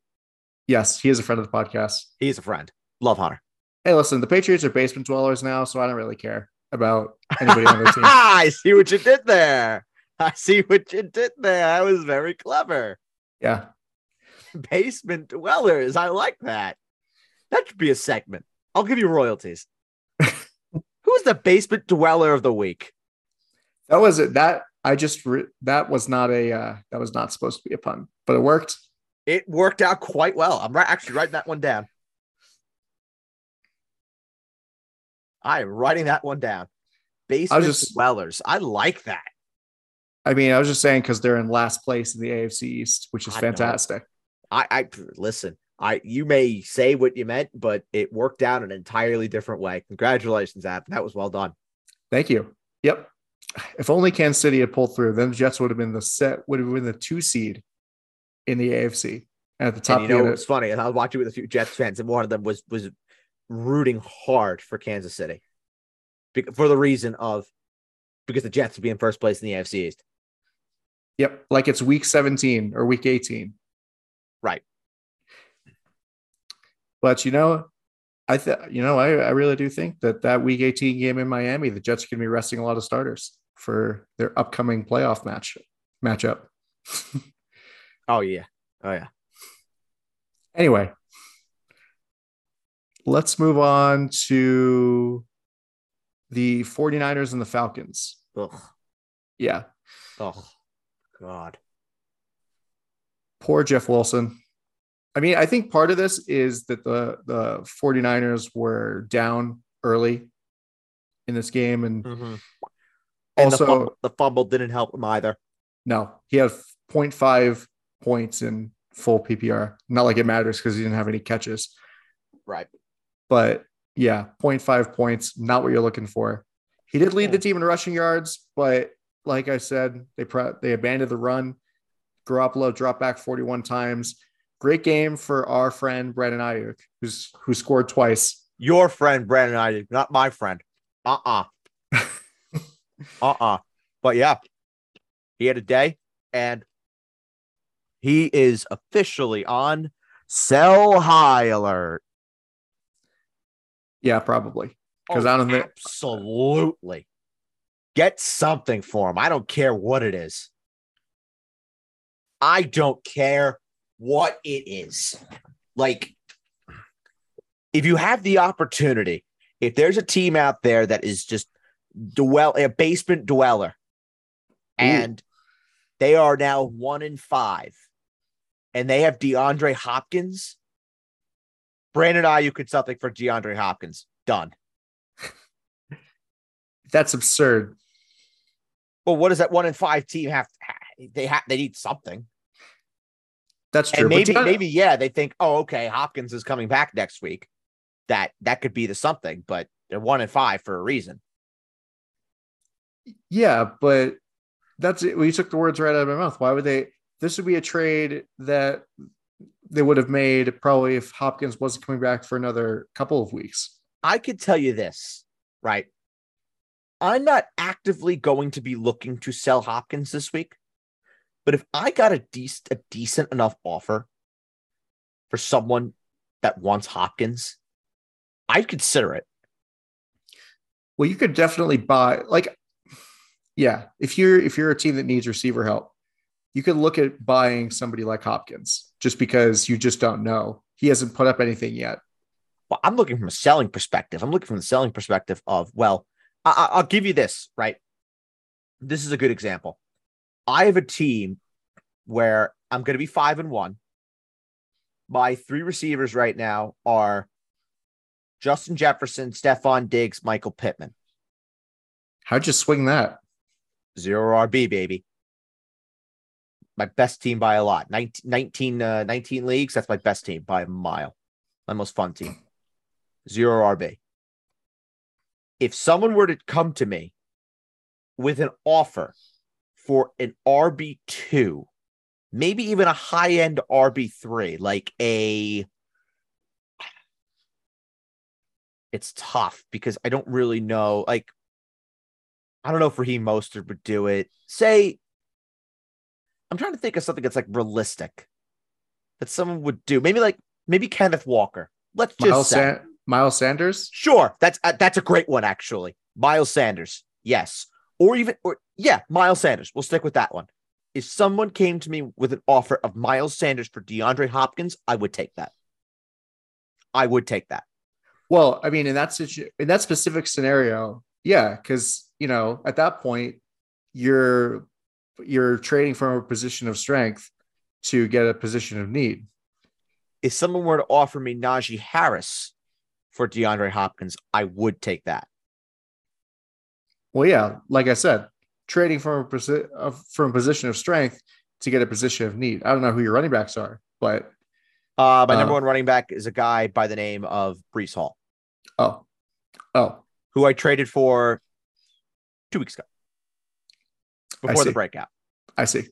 <sighs> yes, he is a friend of the podcast. He's a friend. Love Hunter. Hey, listen, the Patriots are basement dwellers now, so I don't really care about anybody on their <laughs> team. I see what you did there. I see what you did there. I was very clever. Yeah. Basement dwellers. I like that. That should be a segment. I'll give you royalties. Who's the basement dweller of the week? That was it. That I just re- that was not a uh, that was not supposed to be a pun, but it worked. It worked out quite well. I'm right, actually writing that one down. I am writing that one down. Basement just, dwellers. I like that. I mean, I was just saying because they're in last place in the AFC East, which is I fantastic. I, I listen. I you may say what you meant, but it worked out an entirely different way. Congratulations, App. That was well done. Thank you. Yep. If only Kansas City had pulled through, then the Jets would have been the set would have been the two seed in the AFC at the top. And you know, it's funny. I was watching with a few Jets fans, and one of them was was rooting hard for Kansas City for the reason of because the Jets would be in first place in the AFC East. Yep, like it's week 17 or week 18. Right. But you know, I th- you know, I, I really do think that that week 18 game in Miami, the Jets are going to be resting a lot of starters for their upcoming playoff match matchup. <laughs> oh yeah. Oh yeah. Anyway, let's move on to the 49ers and the Falcons. Ugh. Yeah. Oh, God. Poor Jeff Wilson. I mean, I think part of this is that the, the 49ers were down early in this game. And mm-hmm. And Also- the, fumble, the fumble didn't help him either. No, he had 0.5 points in full PPR. Not like it matters because he didn't have any catches. Right. But yeah, 0.5 points, not what you're looking for. He did lead the team in rushing yards, but like I said, they pre- they abandoned the run. Garoppolo dropped back 41 times. Great game for our friend Brandon Aiyuk, who's who scored twice. Your friend Brandon I not my friend. Uh-uh. <laughs> uh-uh. But yeah, he had a day and he is officially on sell high alert. Yeah, probably. Oh, 'Cause Oh, I don't think- absolutely get something for him. I don't care what it is. I don't care what it is. Like, if you have the opportunity, if there's a team out there that is just dwell a basement dweller, and they are now one in five, and they have DeAndre Hopkins. Brandon Aiyuk could something for DeAndre Hopkins. Done. <laughs> That's absurd. Well, what does that one in five team have? They have they need something, That's true. and maybe maybe yeah, they think, oh, okay, Hopkins is coming back next week. That that could be the something, but they're one in five for a reason. Yeah, but that's it. Well, you took the words right out of my mouth. Why would they? This would be a trade that they would have made probably if Hopkins wasn't coming back for another couple of weeks. I could tell you this, right? I'm not actively going to be looking to sell Hopkins this week, but if I got a decent a decent enough offer for someone that wants Hopkins, I'd consider it. Well, you could definitely buy like, yeah, if you're if you're a team that needs receiver help, you could look at buying somebody like Hopkins just because you just don't know. He hasn't put up anything yet. Well, I'm looking from a selling perspective. I'm looking from the selling perspective of, well, I, I- I'll give you this, right? This is a good example. I have a team where I'm going to be five and one. My three receivers right now are Justin Jefferson, Stefon Diggs, Michael Pittman. How'd you swing that? Zero RB, baby. My best team by a lot. 19, 19, uh, 19 leagues. That's my best team by a mile. My most fun team. Zero RB. If someone were to come to me with an offer for an RB2, maybe even a high end RB3, like a. It's tough because I don't really know. Like, I don't know if Raheem Mostert would do it. Say, I'm trying to think of something that's like realistic that someone would do. Maybe like maybe Kenneth Walker. Let's just Miles. San- Miles Sanders? Sure, that's uh, that's a great one actually. Miles Sanders, yes, or even or yeah, Miles Sanders. We'll stick with that one. If someone came to me with an offer of Miles Sanders for DeAndre Hopkins, I would take that. I would take that. Well, I mean, in that situ- in that specific scenario, yeah, because you know at that point you're you're trading from a position of strength to get a position of need. If someone were to offer me Najee Harris for DeAndre Hopkins, I would take that. Well, yeah, like I said, trading from a posi- from a position of strength to get a position of need. I don't know who your running backs are, but Uh, my number Uh, one running back is a guy by the name of Breece Hall, oh, oh, who I traded for two weeks ago before the breakout. I see.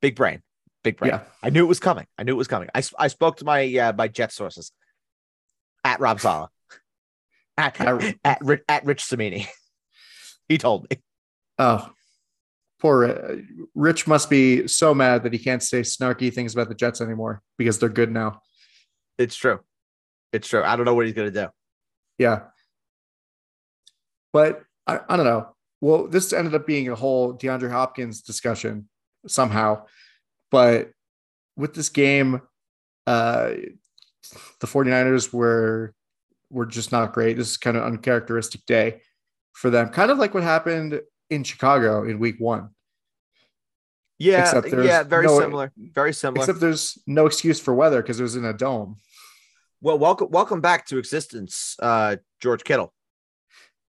Big brain, big brain. Yeah, I knew it was coming. I knew it was coming. I, I spoke to my uh, my jet sources at Rob Saleh, at At- at, Rich, at Rich Cimini. <laughs> he told me. oh, poor uh, Rich must be so mad that he can't say snarky things about the Jets anymore because they're good now. It's true. It's true. I don't know what he's gonna do. Yeah. But I, I don't know. Well, this ended up being a whole DeAndre Hopkins discussion somehow. But with this game, uh, the 49ers were were just not great. This is kind of uncharacteristic day for them. Kind of like what happened in Chicago in week one. Yeah, yeah, very no- similar. Very similar. Except there's no excuse for weather because it was in a dome. well, welcome welcome back to existence, uh, George Kittle.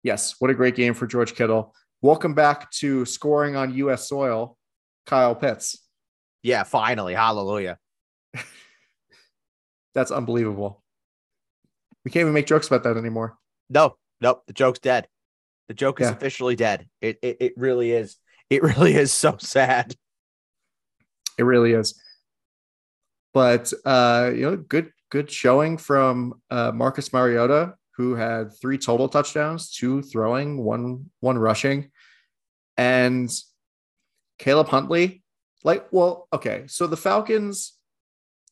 Yes, what a great game for George Kittle. Welcome back to scoring on U.S. soil, Kyle Pitts. Yeah, finally. Hallelujah. <laughs> That's unbelievable. We can't even make jokes about that anymore. No, nope. The joke's dead. The joke is Yeah. officially dead. It, it it really is. It <laughs> really is so sad. It really is. But uh, you know, good good showing from uh, Marcus Mariota, who had three total touchdowns, two throwing, one one rushing, and Caleb Huntley. Like, well, okay, so the Falcons,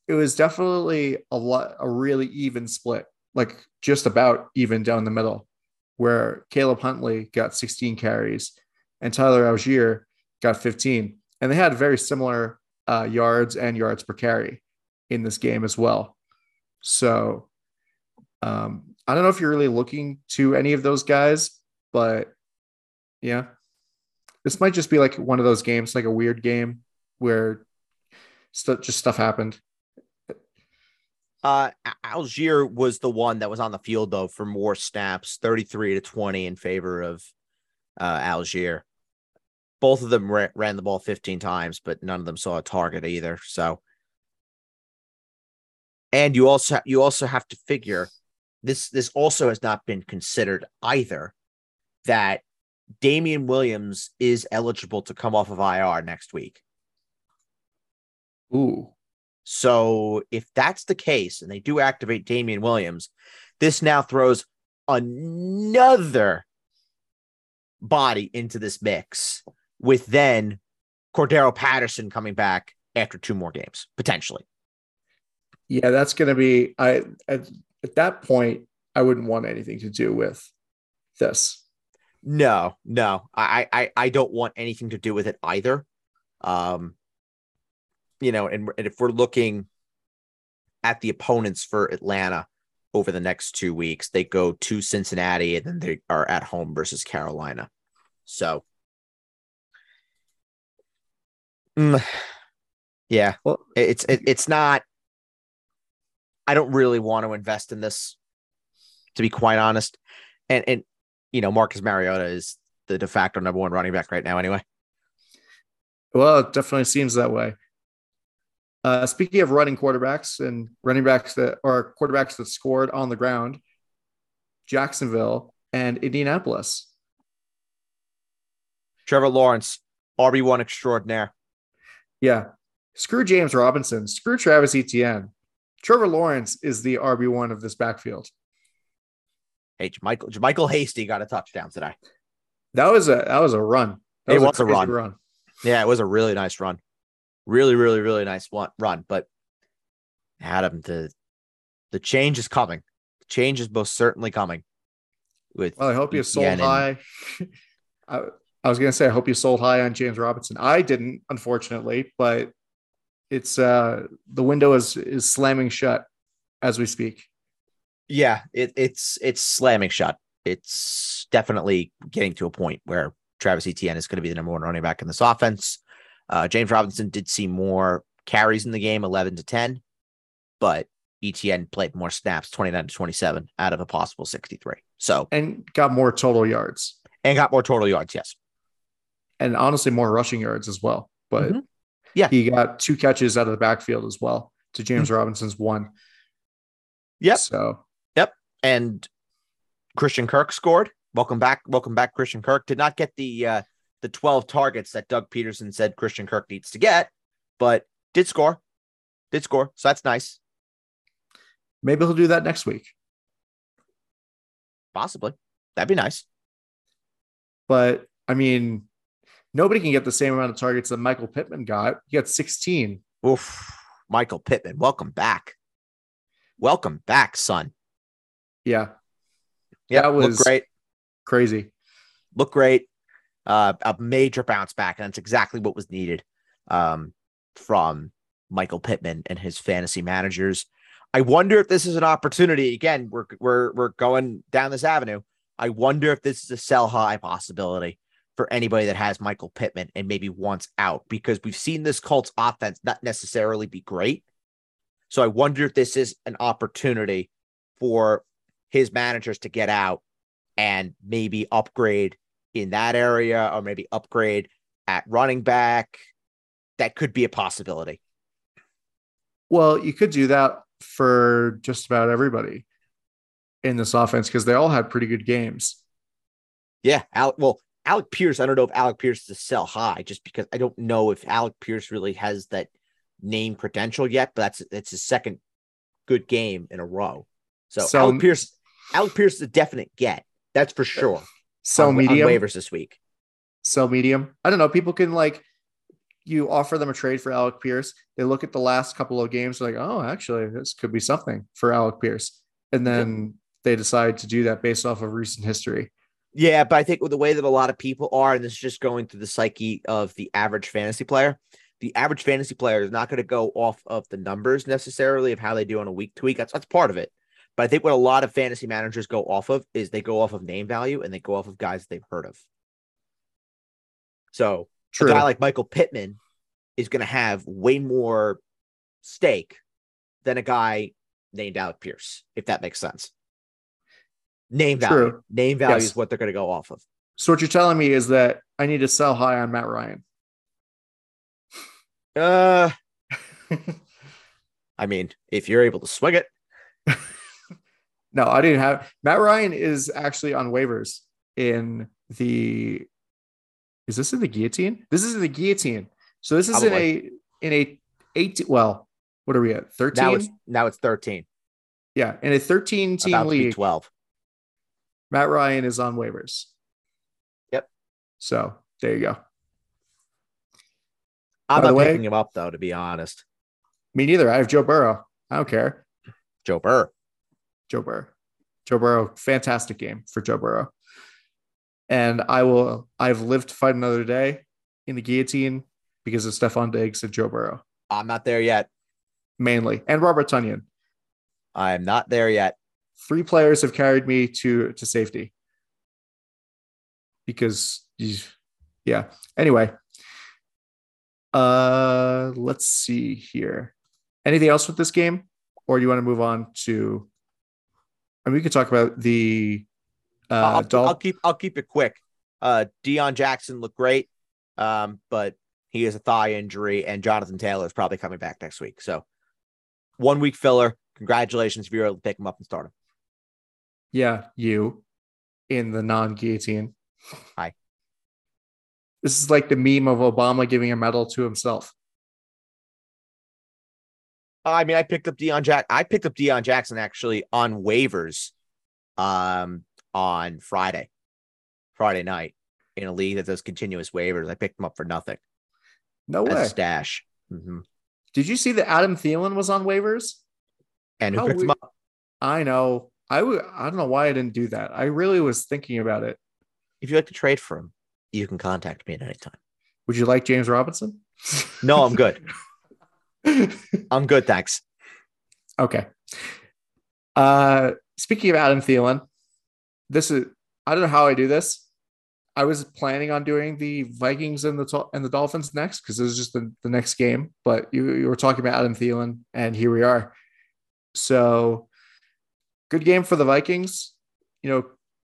it was definitely a lot, a really even split, like just about even down the middle, where Caleb Huntley got 16 carries and Tyler Allgeier got 15, and they had very similar uh, yards and yards per carry in this game as well. So um, I don't know if you're really looking to any of those guys, but yeah, this might just be like one of those games, like a weird game where stu- just stuff happened. Uh, Allgeier was the one that was on the field though for more snaps, 33 to 20 in favor of uh, Allgeier. Both of them ra- ran the ball 15 times, but none of them saw a target either. So, and you also you also have to figure this this also has not been considered either that Damien Williams is eligible to come off of IR next week. Ooh, So if that's the case and they do activate Damien Williams, this now throws another body into this mix with then Cordarrelle Patterson coming back after two more games, potentially. yeah, that's gonna be. I at, at that point, I wouldn't want anything to do with this. No, no, I, I, I don't want anything to do with it either. Um, you know, and, and if we're looking at the opponents for Atlanta over the next two weeks, they go to Cincinnati and then they are at home versus Carolina. So, mm, yeah, Well, it's it, it's not. I don't really want to invest in this, to be quite honest, and and you know Marcus Mariota is the de facto number one running back right now. Anyway, Well, it definitely seems that way. Uh, speaking of running quarterbacks and running backs that are quarterbacks that scored on the ground, Jacksonville and Indianapolis. Trevor Lawrence, RB one extraordinaire. Yeah. Screw James Robinson. Screw Travis Etienne. Trevor Lawrence is the RB1 of this backfield. Hey, Michael JaMycal Hasty got a touchdown today. That was a that was a run. That It was a crazy run. Yeah, it was a really nice run. Really, really, really nice one, run. But Adam, the the change is coming. The change is most certainly coming. With Well, I hope you sold high. <laughs> I, I was gonna say I hope you sold high on James Robinson. I didn't, unfortunately, but it's uh the window is is slamming shut as we speak. Yeah, it, it's it's slamming shut. It's definitely getting to a point where Travis Etienne is going to be the number one running back in this offense. Uh, James Robinson did see more carries in the game, eleven to ten, but Etienne played more snaps, twenty nine to twenty seven, out of a possible sixty three. So And got more total yards. and got more total yards. Yes, And honestly, more rushing yards as well. But Mhm. Yeah. he got two catches out of the backfield as well to James Robinson's one. Yep. So yep. and Christian Kirk scored. Welcome back, welcome back, Christian Kirk. Did not get the uh, the twelve targets that Doug Pederson said Christian Kirk needs to get, but did score, did score. So that's nice. maybe he'll do that next week. Possibly. That'd be nice. But I mean, nobody can get the same amount of targets that Michael Pittman got. He got 16. Oof. Michael Pittman, welcome back. Welcome back, son. Yeah, Yeah, That was- great. crazy. Look great. Uh, a major bounce back, and that's exactly what was needed um, from Michael Pittman and his fantasy managers. I wonder if this is an opportunity. Again, we're we're we're going down this avenue. I wonder if this is a sell high possibility for anybody that has Michael Pittman and maybe wants out because we've seen this Colts offense not necessarily be great. So I wonder if this is an opportunity for his managers to get out and maybe upgrade in that area or maybe upgrade at running back. That could be a possibility. Well, you could do that for just about everybody in this offense because they all had pretty good games. Yeah. Alec, well, Alec Pierce, I don't know if Alec Pierce is a sell high just because I don't know if Alec Pierce really has that name credential yet, but that's it's his second good game in a row. So, so Alec Pierce, Alec Pierce is a definite get. That's for uh, sure. Sell on, medium on waivers this week. Sell medium. I don't know. People can like you offer them a trade for Alec Pierce. They look at the last couple of games, like, oh, actually, this could be something for Alec Pierce, and then they decide to do that based off of recent history. Yeah, but I think with the way that a lot of people are, and this is just going through the psyche of the average fantasy player, the average fantasy player is not going to go off of the numbers necessarily of how they do on a week to week. That's that's part of it. But I think what a lot of fantasy managers go off of is they go off of name value and they go off of guys they've heard of. So True. a guy like Michael Pittman is going to have way more stake than a guy named Alec Pierce, if that makes sense. Name value. True. Name value yes. is what they're going to go off of. So what you're telling me is that I need to sell high on Matt Ryan. Uh, <laughs> I mean, if you're able to swing it. <laughs> no, I didn't have Matt Ryan is actually on waivers in the. Is this in the guillotine? This is in the guillotine. So this is Probably. in a in a eight. Well, what are we at? Thirteen. Now it's now it's thirteen. Yeah, in a thirteen team About league. Twelve. Matt Ryan is on waivers. Yep. So there you go. I'm By not way, picking him up though, to be honest. Me neither. I have Joe Burrow. I don't care. Joe Burrow. Joe Burrow. Joe Burrow. Fantastic game for Joe Burrow. And I will. I've lived to fight another day in the guillotine because of Stefon Diggs and Joe Burrow. I'm not there yet. Mainly, and Robert Tonyan. I'm not there yet three players have carried me to to safety because yeah anyway uh let's see here anything else with this game or do you want to move on to Mean, we could talk about the uh I'll, Dol- I'll keep I'll keep it quick uh Deon Jackson looked great um but he has a thigh injury and Jonathan Taylor is probably coming back next week so one week filler congratulations if you're able to pick him up and start him yeah, you in the non guillotine. Hi. This is like the meme of Obama giving a medal to himself. I mean, I picked up Deon Jack. I picked up Deon Jackson actually on waivers, um, on Friday, Friday night in a league that does continuous waivers. I picked him up for nothing. No way. stash. Mm-hmm. Did you see that Adam Thielen was on waivers? And who How picked we- him up? I know. I would. I don't know why I didn't do that. I really was thinking about it. If you'd like to trade for him, you can contact me at any time. Would you like James Robinson? No, I'm good. <laughs> <laughs> I'm good, thanks. Okay. Uh, speaking of Adam Thielen, this is I don't know how I do this. I was planning on doing the Vikings and the and the Dolphins next because it was just the, the next game. But you, you were talking about Adam Thielen, and here we are. So good game for the Vikings. You know,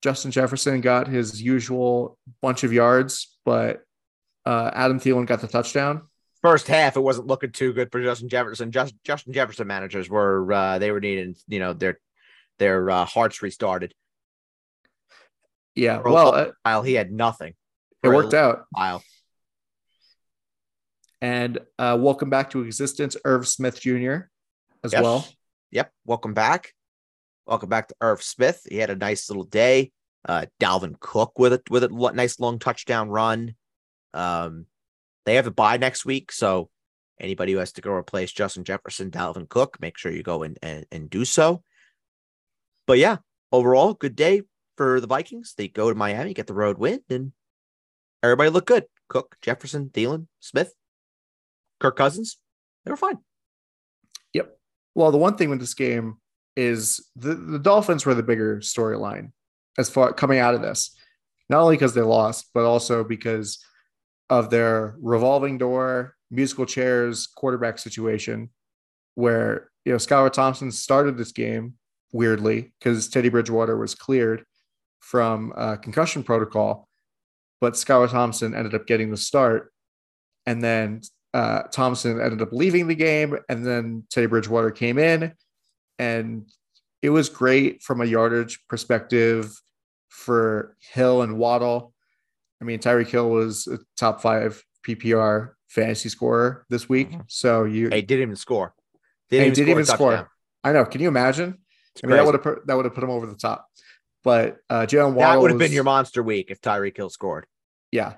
Justin Jefferson got his usual bunch of yards, but uh, Adam Thielen got the touchdown. First half, it wasn't looking too good for Justin Jefferson. Just Justin Jefferson managers were uh, they were needing, you know, their their uh, hearts restarted. Yeah, for well, uh, while he had nothing, it worked out. While and uh, welcome back to existence, Irv Smith Jr. as yes. well. Yep, welcome back. Welcome back to Irv Smith. He had a nice little day. Uh, Dalvin Cook with it with a nice long touchdown run. Um, they have a bye next week, so anybody who has to go replace Justin Jefferson, Dalvin Cook, make sure you go and, and, and do so. But yeah, overall, good day for the Vikings. They go to Miami, get the road win, and everybody looked good. Cook, Jefferson, Thielen, Smith, Kirk Cousins, they were fine. Yep. Well, the one thing with this game is the, the Dolphins were the bigger storyline as far coming out of this, not only because they lost, but also because of their revolving door, musical chairs, quarterback situation, where you know Skylar Thompson started this game weirdly because Teddy Bridgewater was cleared, from concussion protocol, but Skylar Thompson ended up getting the start. And then uh, Thompson ended up leaving the game. And then Teddy Bridgewater came in. And it was great from a yardage perspective for Hill and Waddle. I mean, Tyreek Hill was a top five PPR fantasy scorer this week. Mm-hmm. So you hey, didn't even score. Didn't even, didn't score, even score. I know. Can you imagine? It's I mean, crazy. that would have put that would have put him over the top. But uh Jaylen Waddle that would have been your monster week if Tyreek Hill scored. Yeah,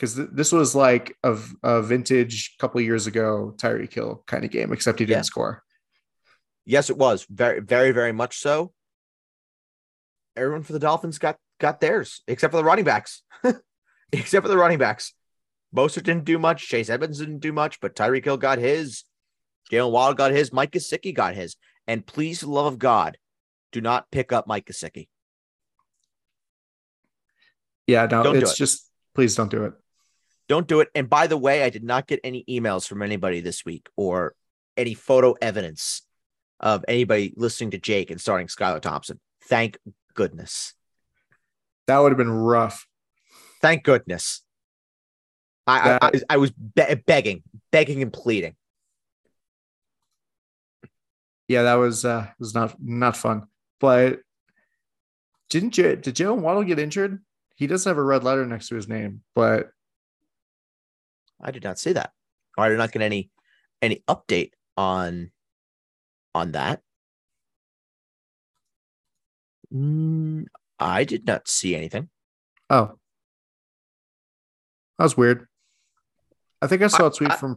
because th- this was like a, a vintage couple years ago Tyreek Hill kind of game, except he didn't yeah. score. Yes, it was very, very, very much so. Everyone for the Dolphins got got theirs, except for the running backs. <laughs> except for the running backs. Mostert didn't do much. Chase Edmonds didn't do much, but Tyreek Hill got his. Jaylen Waddle got his. Mike Gesicki got his. And please, love of God, do not pick up Mike Gesicki. Yeah, no, don't it's it. just please don't do it. Don't do it. And by the way, I did not get any emails from anybody this week or any photo evidence of anybody listening to Jake and starting Skylar Thompson. Thank goodness. That would have been rough. Thank goodness. I, that, I, I, was be- begging, begging and pleading. Yeah, that was uh was not not fun. But didn't J- did Jaylen Waddle get injured? He does have a red letter next to his name, but I did not see that. Or I did not get any any update on on that. Mm, I did not see anything. Oh, that was weird. I think I saw a tweet I, from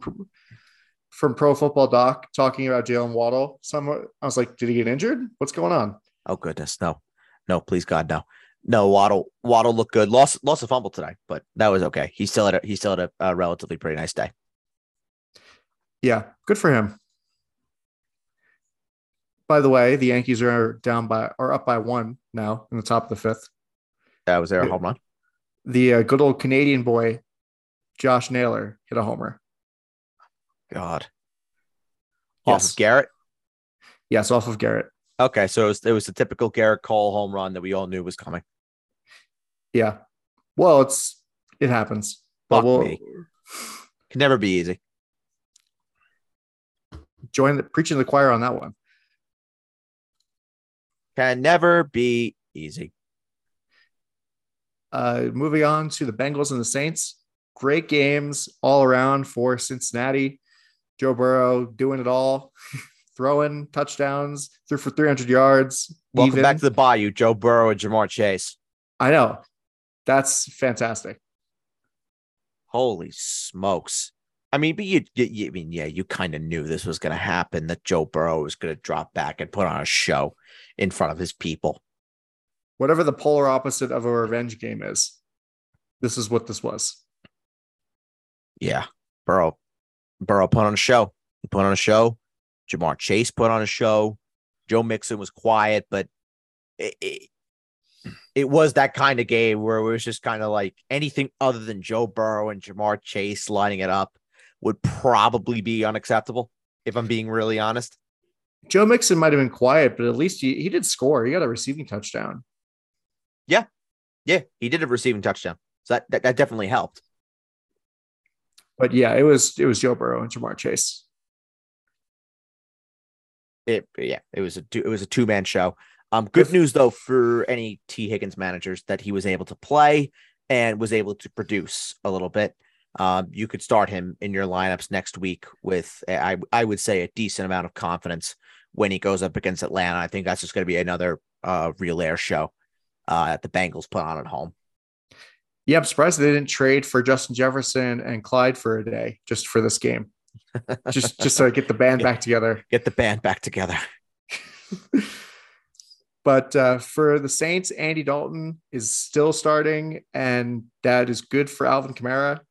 from Pro Football Doc talking about Jaylen Waddle. Some I was like, did he get injured? What's going on? Oh goodness, no, no, please God, no, no. Waddle Waddle looked good. Lost lost a fumble today, but that was okay. He still had a he still had a, a relatively pretty nice day. Yeah, good for him. By the way, the Yankees are down by are up by one now in the top of the fifth. That was there a home run. The uh, good old Canadian boy Josh Naylor hit a homer. God. Yes. Off of Gerrit? Yes, off of Gerrit. Okay, so it was, it was the typical Gerrit Cole home run that we all knew was coming. Yeah. Well, it's it happens. But we'll, me. Can never be easy. Join the preaching the choir on that one. Can never be easy. Uh, moving on to the Bengals and the Saints great games all around for Cincinnati. Joe Burrow doing it all, <laughs> throwing touchdowns, threw for 300 yards. Welcome even. back to the Bayou, Joe Burrow and Ja'Marr Chase. I know. That's fantastic. Holy smokes. I mean, but you, you I mean, yeah, you kind of knew this was going to happen that Joe Burrow was going to drop back and put on a show in front of his people. Whatever the polar opposite of a revenge game is, this is what this was. Yeah, Burrow, Burrow put on a show. He put on a show. Ja'Marr Chase put on a show. Joe Mixon was quiet, but it, it, it was that kind of game where it was just kind of like anything other than Joe Burrow and Ja'Marr Chase lining it up would probably be unacceptable, if I'm being really honest. Joe Mixon might have been quiet, but at least he, he did score. He got a receiving touchdown. Yeah. Yeah. He did a receiving touchdown. So that, that, that definitely helped but yeah, it was it was Joe Burrow and Ja'Marr Chase. It yeah, it was a it was a two man show. Um, good news though for any Tee Higgins managers that he was able to play and was able to produce a little bit. Um, you could start him in your lineups next week with I I would say a decent amount of confidence when he goes up against Atlanta. I think that's just going to be another uh, real air show uh, that the Bengals put on at home yeah, I'm surprised they didn't trade for Justin Jefferson and Clyde for a day just for this game. <laughs> just just to get the band get, back together. Get the band back together. <laughs> but uh, for the Saints, Andy Dalton is still starting, and that is good for Alvin Kamara.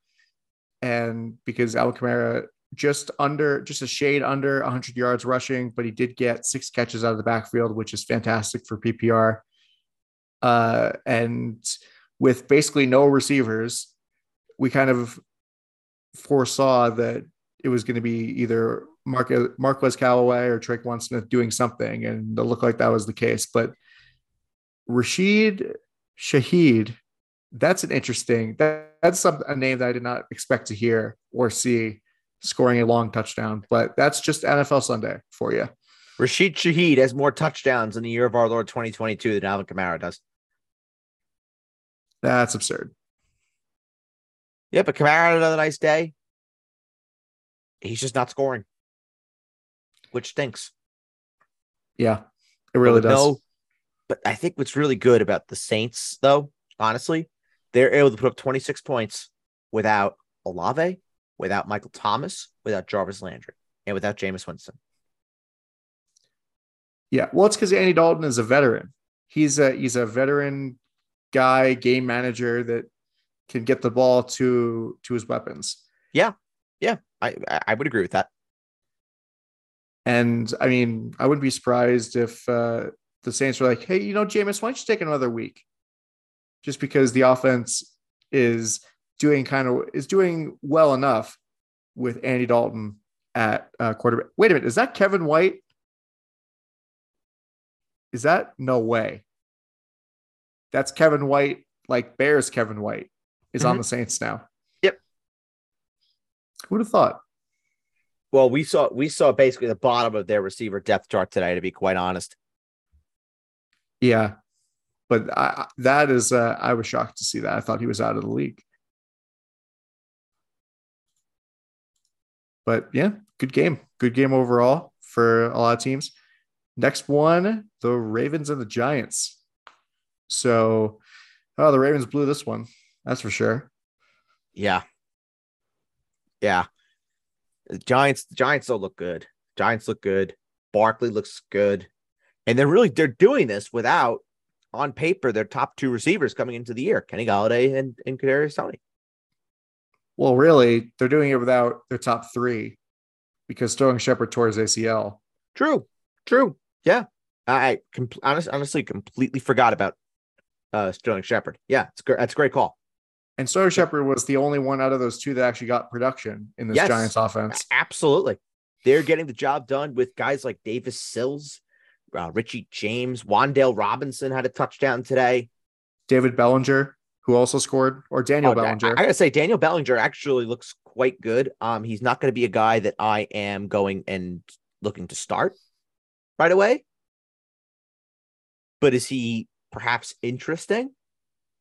And because Alvin Kamara just under, just a shade under 100 yards rushing, but he did get six catches out of the backfield, which is fantastic for PPR. Uh, and with basically no receivers, we kind of foresaw that it was going to be either Mark, Marquez Callaway or Tre'Quan Smith doing something, and it looked like that was the case. But Rashid Shaheed. That's an interesting. That, that's some, a name that I did not expect to hear or see scoring a long touchdown. But that's just NFL Sunday for you. Rashid Shaheed has more touchdowns in the year of our Lord 2022 than Alvin Kamara does. That's absurd. Yeah, but Kamara had another nice day. He's just not scoring, which stinks. Yeah, it really does. No, but I think what's really good about the Saints, though, honestly, they're able to put up 26 points without Olave, without Michael Thomas, without Jarvis Landry, and without Jameis Winston. Yeah, well, it's because Andy Dalton is a veteran. He's a he's a veteran guy, game manager that can get the ball to to his weapons. Yeah, yeah, I I would agree with that. And I mean, I wouldn't be surprised if uh, the Saints were like, "Hey, you know, Jameis, why don't you take another week?" Just because the offense is doing kind of is doing well enough with Andy Dalton at uh, quarterback. Wait a minute, is that Kevin White? Is that no way? That's Kevin White, like Bears Kevin White is mm-hmm. on the Saints now. Yep. Who would have thought? Well, we saw we saw basically the bottom of their receiver depth chart today, to be quite honest. Yeah, but I, that is uh, I was shocked to see that. I thought he was out of the league. But yeah, good game. Good game overall for a lot of teams. Next one, the Ravens and the Giants. So, oh, the Ravens blew this one. That's for sure. Yeah. Yeah. The Giants, the Giants don't look good. Giants look good. Barkley looks good. And they're really they're doing this without on paper their top two receivers coming into the year, Kenny Golladay and, and Kadarius Toney. Well, really, they're doing it without their top three because Sterling Shepard tore his ACL. True. True. Yeah. I com- honest, honestly completely forgot about uh, Sterling Shepard. Yeah, it's great. That's a great call. And Sterling Shepard was the only one out of those two that actually got production in this yes, Giants offense. Absolutely. They're getting the job done with guys like David Sills, uh, Richie James, Wan'Dale Robinson had a touchdown today. David Bellinger, who also scored, or Daniel oh, Bellinger. I, I, gotta say, Daniel Bellinger actually looks quite good. Um, he's not going to be a guy that I am going and looking to start right away. But is he perhaps interesting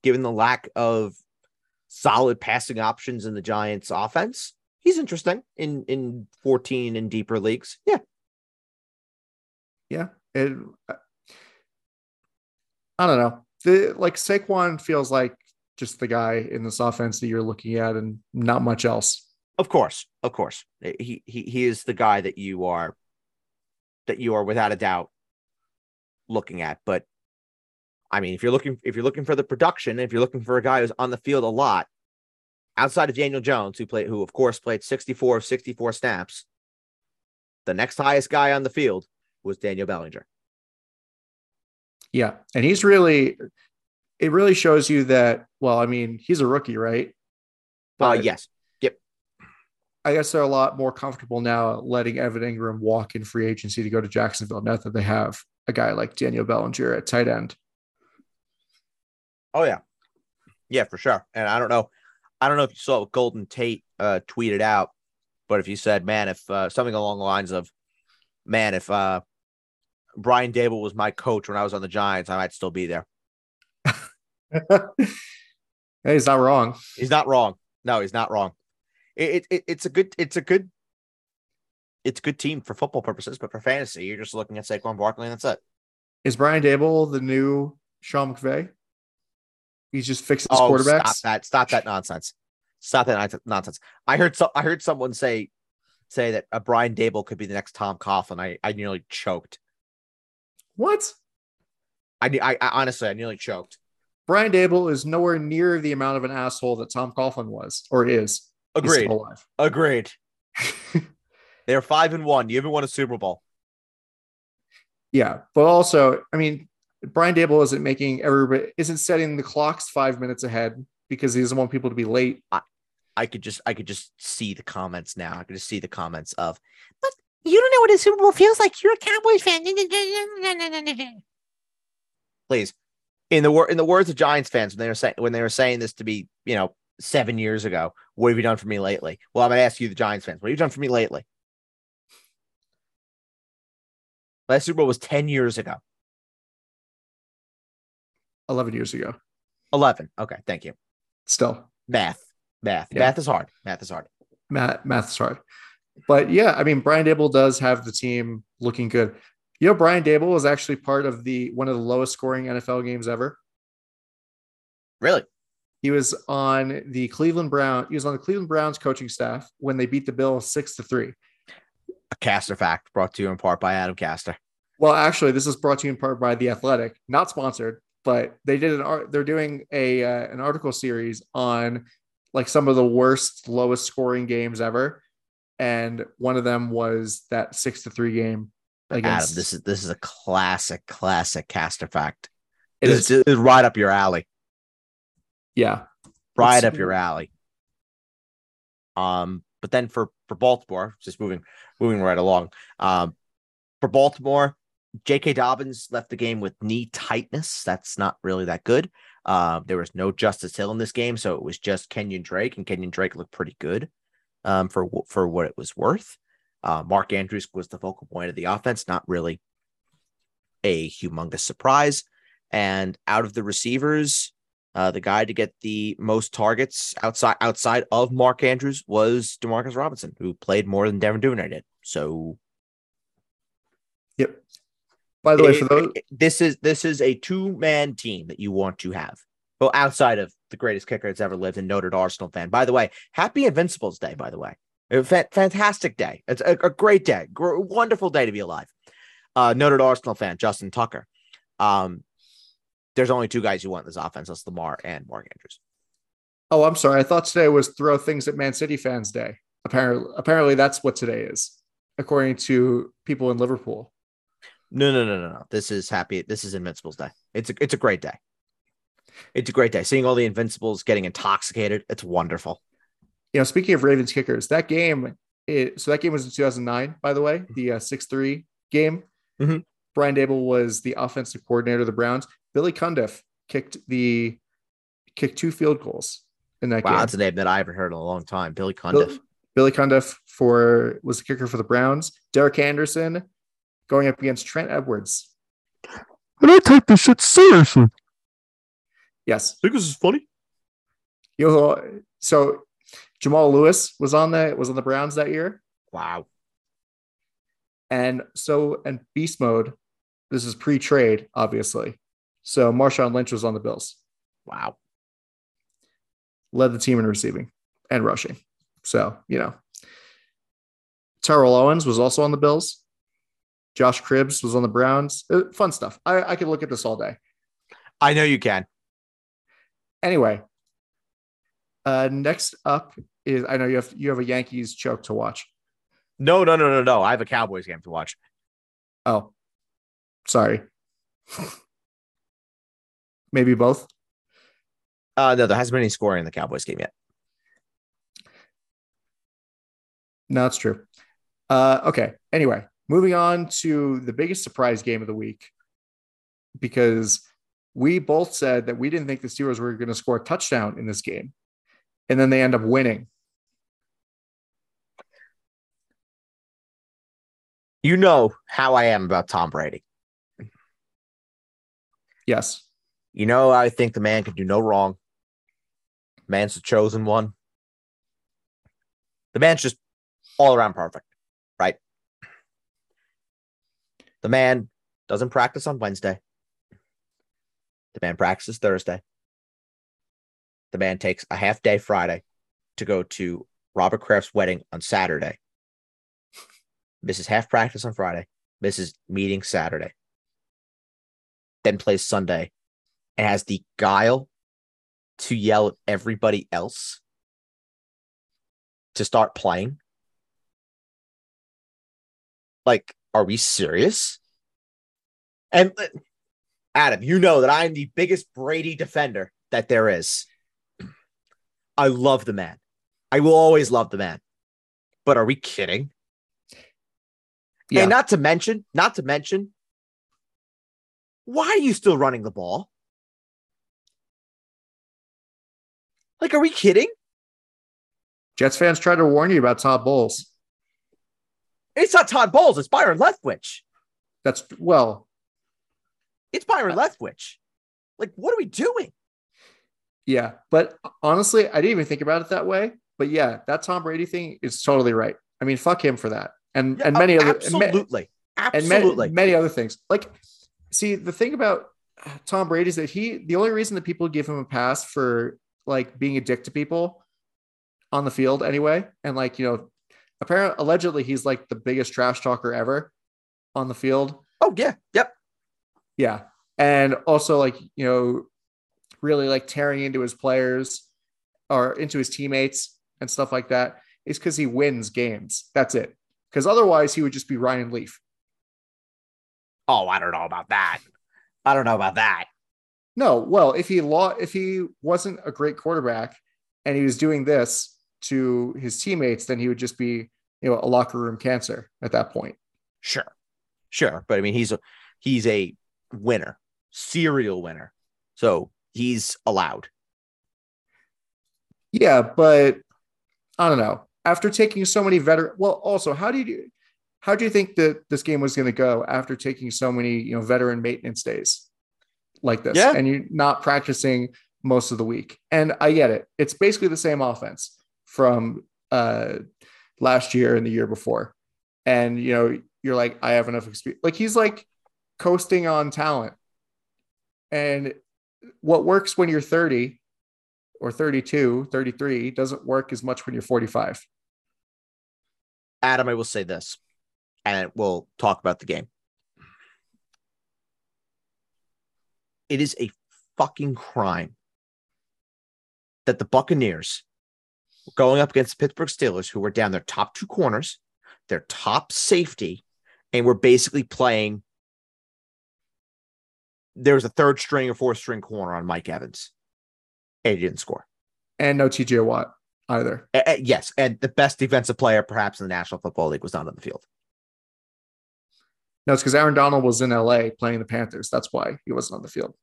given the lack of solid passing options in the Giants offense. He's interesting in in 14 and deeper leagues. Yeah. Yeah. It, uh, I don't know. The like Saquon feels like just the guy in this offense that you're looking at and not much else. Of course. Of course. He he he is the guy that you are that you are without a doubt looking at, but I mean, if you're looking if you're looking for the production, if you're looking for a guy who's on the field a lot, outside of Daniel Jones, who played who of course played 64 of 64 snaps, the next highest guy on the field was Daniel Bellinger. Yeah, and he's really it really shows you that well, I mean, he's a rookie, right? uh yes. Yep. I guess they're a lot more comfortable now letting Evan Engram walk in free agency to go to Jacksonville now that they have a guy like Daniel Bellinger at tight end. Oh yeah, yeah, for sure. And I don't know, I don't know if you saw what Golden Tate uh, tweeted out, but if you said, "Man, if uh, something along the lines of, man, if uh, Brian Daboll was my coach when I was on the Giants, I might still be there." <laughs> hey, he's not wrong. He's not wrong. No, he's not wrong. It, it, it's a good it's a good it's a good team for football purposes, but for fantasy, you're just looking at Saquon Barkley and that's it. Is Brian Daboll the new Sean McVay? He's just fixing his oh, quarterbacks. Stop that! Stop that nonsense! Stop that nonsense! I heard so. I heard someone say say that a Brian Daboll could be the next Tom Coughlin. I I nearly choked. What? I, I, I honestly I nearly choked. Brian Daboll is nowhere near the amount of an asshole that Tom Coughlin was or is. Agreed. Agreed. <laughs> They're five and one. You haven't won a Super Bowl. Yeah, but also, I mean, Brian Daboll isn't making everybody isn't setting the clocks five minutes ahead because he doesn't want people to be late. I, I could just I could just see the comments now. I could just see the comments of, but you don't know what a Super Bowl feels like. You're a Cowboys fan. Please, In the wor- in the words of Giants fans, when they were saying when they were saying this to be, you know, seven years ago, what have you done for me lately? Well, I'm gonna ask you, the Giants fans, what have you done for me lately? Last Super Bowl was 10 years ago. 11 years ago. 11. Okay, thank you. Still, Math. Math. Yeah. Math is hard. Math is hard. math, math is hard. But yeah, I mean, Brian Daboll does have the team looking good. You know, Brian Daboll was actually part of the one of the lowest scoring NFL games ever. Really? He was on the Cleveland Brown. He was on the Cleveland Browns coaching staff when they beat the Bills six to three. A caster fact brought to you in part by Adam Caster. Well, actually, this is brought to you in part by the Athletic, not sponsored, but they did an art. They're doing a uh, an article series on like some of the worst, lowest scoring games ever, and one of them was that six to three game against. Adam, this is this is a classic, classic caster fact. it This is, is right up your alley. yeah, Right It's- up your alley. Um, but then for for Baltimore, just moving moving right along. Um, for Baltimore, J.K. Dobbins left the game with knee tightness. That's not really that good. Uh, there was no Justice Hill in this game, so it was just Kenyon Drake, and Kenyon Drake looked pretty good um, for for what it was worth. Uh, Mark Andrews was the focal point of the offense, not really a humongous surprise. And out of the receivers, uh, the guy to get the most targets outside outside of Mark Andrews was Demarcus Robinson, who played more than Devin Duvernay did. So yep. By the way, for those, it- this is this is a two man team that you want to have. Well, outside of the greatest kicker that's ever lived, and noted Arsenal fan. By the way, happy Invincibles Day. By the way, a fantastic day. It's a, a great day, Gr- wonderful day to be alive. Uh, noted Arsenal fan Justin Tucker. Um, there's only two guys you want in this offense. That's Lamar and Mark Andrews. oh, I'm sorry. I thought today was throw things at Man City fans day. Apparently, apparently that's what today is, according to people in Liverpool. No, no, no, no, no. This is happy. This is Invincibles Day. It's a it's a great day. It's a great day. Seeing all the Invincibles getting intoxicated, it's wonderful. you know, speaking of Ravens kickers, that game, it, so that game was in 2009, by the way, the uh, 6 3 game. Mhm. Brian Daboll was the offensive coordinator of the Browns. Billy Cundiff kicked the kicked two field goals in that Wow, game. that's a name that I haven't heard in a long time. Billy Cundiff. Bill- Billy Cundiff for was the kicker for the Browns. Derek Anderson going up against Trent Edwards. And I take this shit seriously. Yes. think this is funny? Know, so Jamal Lewis was on the was on the Browns that year. Wow. And so, and beast mode, this is pre trade, obviously. So Marshawn Lynch was on the Bills, Wow. led the team in receiving and rushing. So, you know, Terrell Owens was also on the Bills. Josh Cribbs was on the Browns. Uh, Fun stuff. I, I could look at this all day. I know you can. Anyway, uh, next up is I know you have you have a Yankees choke to watch. No, no, no, no, no. I have a Cowboys game to watch. Oh, sorry. Maybe both. Uh no, there hasn't been any scoring in the Cowboys game yet. No, it's true. Uh, okay. Anyway, moving on to the biggest surprise game of the week because we both said that we didn't think the Steelers were going to score a touchdown in this game, and then they end up winning. You know how I am about Tom Brady. Yes. You know I think the man can do no wrong. Man's the chosen one. The man's just all around perfect, right? The man doesn't practice on Wednesday. The man practices Thursday. The man takes a half day Friday to go to Robert Kraft's wedding on Saturday. Misses half practice on Friday. Misses meeting Saturday. Then plays Sunday and has the guile to yell at everybody else to start playing. Like, are we serious? And uh, Adam, you know that I am the biggest Brady defender that there is. I love the man. I will always love the man. But are we kidding? Yeah. And not to mention, not to mention, why are you still running the ball? Like, are we kidding? Jets fans tried to warn you about Todd Bowles. It's not Todd Bowles, it's Byron Leftwich. That's well, it's Byron uh, Leftwich. Like, what are we doing? yeah. But honestly, I didn't even think about it that way. But yeah, that Tom Brady thing is totally right. I mean, fuck him for that, and Yeah, and many oh, other and absolutely, and many, absolutely. many other things. Like, see, the thing about Tom Brady is that he, the only reason that people give him a pass for like being a dick to people on the field anyway, and like, you know, apparently, allegedly, he's like the biggest trash talker ever on the field. oh yeah, yep. Yeah. And also, like, you know, really like tearing into his players or into his teammates and stuff like that is because he wins games. That's it. Because otherwise, he would just be Ryan Leaf. Oh, I don't know about that. I don't know about that. No, well, if he law if he wasn't a great quarterback and he was doing this to his teammates, then he would just be, you know, a locker room cancer at that point. Sure, sure, but I mean, he's a he's a winner, serial winner, so he's allowed. Yeah, but I don't know. After taking so many veteran, well, also, how do you how do you think that this game was going to go after taking so many you know veteran maintenance days like this, Yeah. and you're not practicing most of the week? And I get it; it's basically the same offense from uh, last year and the year before, and you know you're like, I have enough experience. Like he's like coasting on talent, and what works when you're 30 or 32, 33 doesn't work as much when you're 45. Adam, I will say this, and we'll talk about the game. It is a fucking crime that the Buccaneers going up against the Pittsburgh Steelers, who were down their top two corners, their top safety, and were basically playing. There was a third string or fourth string corner on Mike Evans, and he didn't score. And no TJ Watt either. Uh, uh, yes, and the best defensive player, perhaps in the National Football League, was not on the field. No, it's because Aaron Donald was in LA playing the Panthers. That's why he wasn't on the field.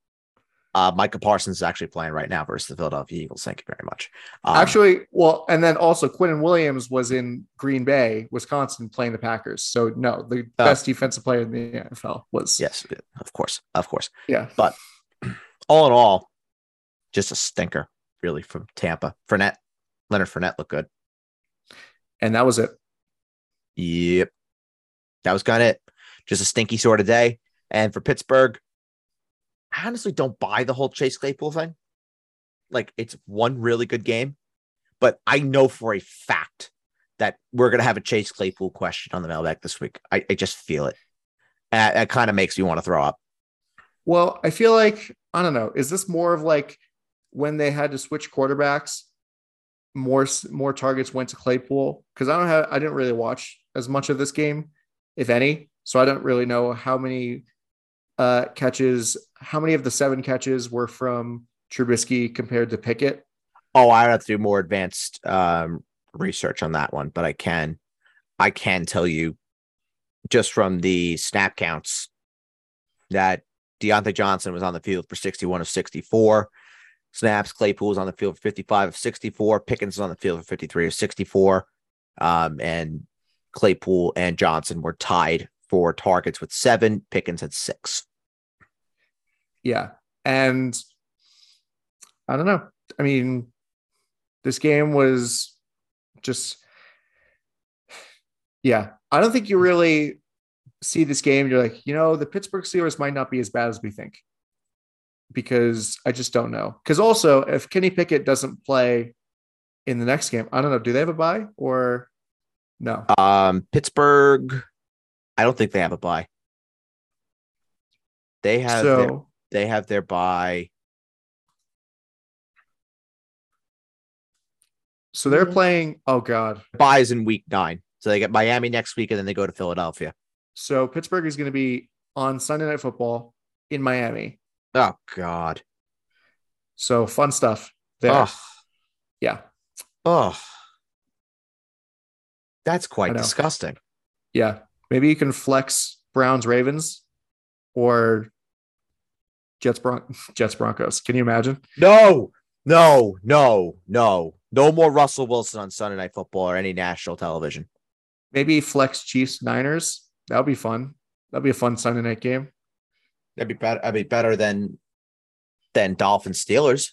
Uh, Micah Parsons is actually playing right now versus the Philadelphia Eagles. Thank you very much. Um, Actually, well, and then also Quinn Williams was in Green Bay, Wisconsin, playing the Packers. So no, the Uh, best defensive player in the NFL was yes, of course, of course. yeah. But <clears throat> all in all, just a stinker, really, from Tampa. Fournette, Leonard Fournette looked good. And that was it. Yep, that was kind of it. Just a stinky sort of day. And for Pittsburgh, I honestly don't buy the whole Chase Claypool thing. Like it's one really good game, but I know for a fact that we're gonna have a Chase Claypool question on the mailbag this week. I, I just feel it. It kind of makes me want to throw up. Well, I feel like I don't know. Is this more of like when they had to switch quarterbacks? More more targets went to Claypool because I don't have I didn't really watch as much of this game, if any. So I don't really know how many uh, catches, how many of the seven catches were from Trubisky compared to Pickett. Oh, I have to do more advanced um, research on that one, but I can, I can tell you, just from the snap counts, that Diontae Johnson was on the field for sixty-one of sixty-four snaps. Claypool was on the field for fifty-five of sixty-four. Pickens was on the field for fifty-three of sixty-four, um, and Claypool and Johnson were tied for targets with seven. Pickens had six. Yeah. And I don't know. I mean, this game was just, yeah. I don't think you really see this game. You're like, you know, the Pittsburgh Steelers might not be as bad as we think because I just don't know. Because also, if Kenny Pickett doesn't play in the next game, I don't know. Do they have a bye or no? Um, Pittsburgh, I don't think they have a bye. They have their, so, they have their bye. so they're mm-hmm. playing. Oh, God. Byes in week nine. So they get Miami next week and then they go to Philadelphia. So Pittsburgh is going to be on Sunday Night Football in Miami. Oh God. So fun stuff there. Oh, Yeah. oh. That's quite disgusting. Yeah. Maybe you can flex Browns Ravens or Jets Bron- <laughs> Jets Broncos. Can you imagine? No, No, no, no, no more Russell Wilson on Sunday Night Football or any national television. Maybe flex Chiefs Niners. That would be fun. That'd be a fun Sunday night game. That'd be better. I'd be better than than Dolphins Steelers.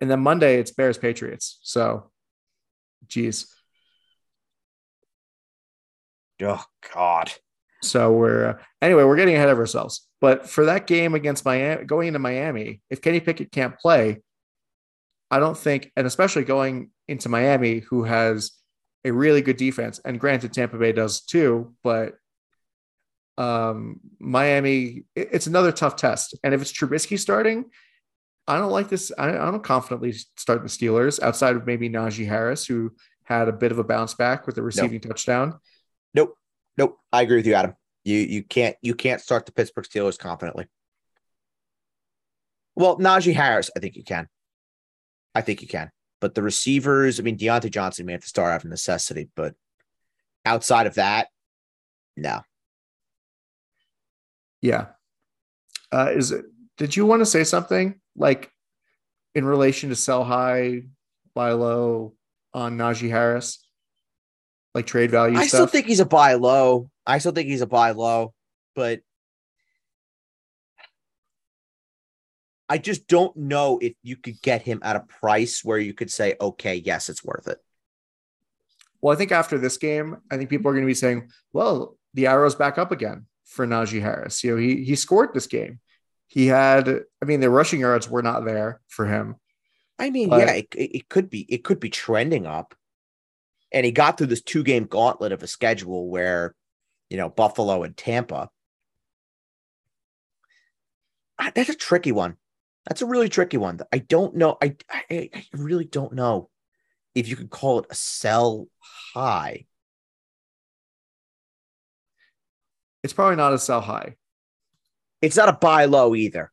And then Monday it's Bears Patriots. So, geez. Oh God. So we're uh, anyway, we're getting ahead of ourselves. But for that game against Miami, going into Miami, if Kenny Pickett can't play, I don't think, and especially going into Miami, who has a really good defense, and granted Tampa Bay does too, but um, Miami, it- it's another tough test. And if it's Trubisky starting, I don't like this. I, I don't confidently start the Steelers outside of maybe Najee Harris, who had a bit of a bounce back with a receiving touchdown. Nope. Nope. I agree with you, Adam. You you can't you can't start the Pittsburgh Steelers confidently. Well, Najee Harris, I think you can. I think you can. But the receivers, I mean, Diontae Johnson may have to start out of necessity, but outside of that, no. Yeah. Uh, is it? Did you want to say something like in relation to sell high, buy low on Najee Harris, like trade value I stuff? still think he's a buy low. I still think he's a buy low, but I just don't know if you could get him at a price where you could say, okay, yes, it's worth it. well, I think after this game, I think people are going to be saying, "Well, the arrow's back up again for Najee Harris." You know, he he scored this game. He had, I mean, the rushing yards were not there for him. I mean, But- yeah, it, it it could be it could be trending up. And he got through this two game gauntlet of a schedule where, you know, Buffalo and Tampa. That's a tricky one. That's a really tricky one. I don't know. I, I I really don't know if you could call it a sell high. It's probably not a sell high. It's not a buy low either.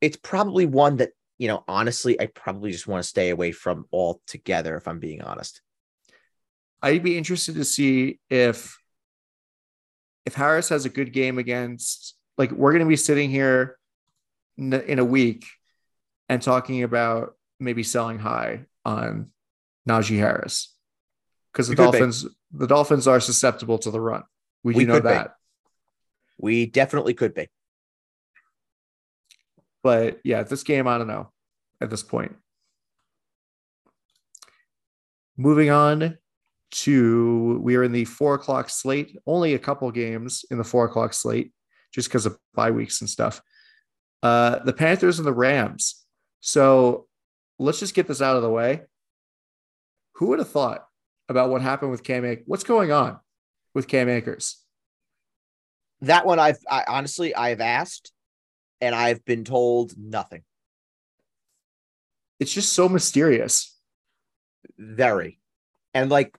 It's probably one that, you know, honestly, I probably just want to stay away from altogether, if I'm being honest. I'd be interested to see if if Harris has a good game against like we're going to be sitting here in a week and talking about maybe selling high on Najee Harris because the We could be. Dolphins the Dolphins are susceptible to the run. We do know could be. that. We definitely could be. But yeah, this game I don't know at this point. Moving on to we are in the four o'clock slate. Only a couple games in the four o'clock slate, just because of bye weeks and stuff. Uh, the Panthers and the Rams. So let's just get this out of the way. Who would have thought about what happened with Cam? Ak- What's going on with Cam Akers? That one I've I, honestly I've asked and I've been told nothing. It's just so mysterious. Very. And like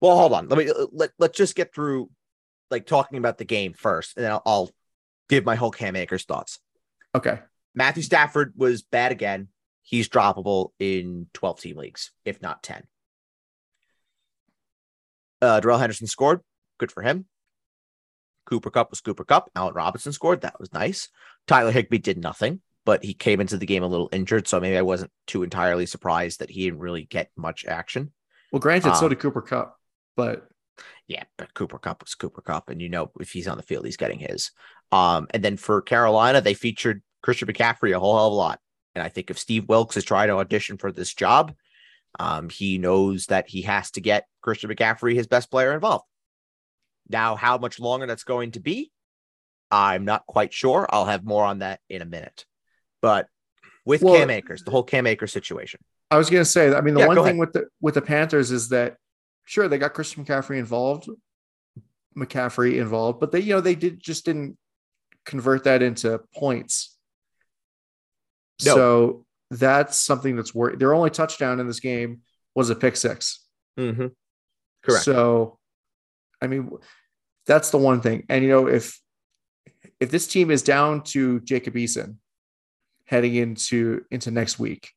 well, hold on. Let me let, let's just get through like talking about the game first, and then I'll, I'll give my whole Cam Akers thoughts. Okay. Matthew Stafford was bad again. He's droppable in 12 team leagues, if not 10. Uh, Darrell Henderson scored. Good for him. Cooper Kupp was Cooper Kupp. Allen Robinson scored. That was nice. Tyler Higbee did nothing, but he came into the game a little injured. So maybe I wasn't too entirely surprised that he didn't really get much action. Well, granted, so Um, did Cooper Kupp, but Yeah, but Cooper Kupp was Cooper Kupp, and you know if he's on the field, he's getting his. Um, and then for Carolina, they featured Christian McCaffrey a whole hell of a lot. And I think if Steve Wilks is trying to audition for this job, um, he knows that he has to get Christian McCaffrey his best player involved. Now, how much longer that's going to be, I'm not quite sure. I'll have more on that in a minute. But with Well- Cam Akers, the whole Cam Akers situation, I was going to say, I mean, the Yeah, one thing ahead. with the with the Panthers is that sure they got Christian McCaffrey involved, McCaffrey involved, but they you know they did just didn't convert that into points. No. So that's something that's worth. Their only touchdown in this game was a pick 6 mm-hmm. correct. So, I mean, that's the one thing. And you know, if if this team is down to Jacob Eason heading into into next week,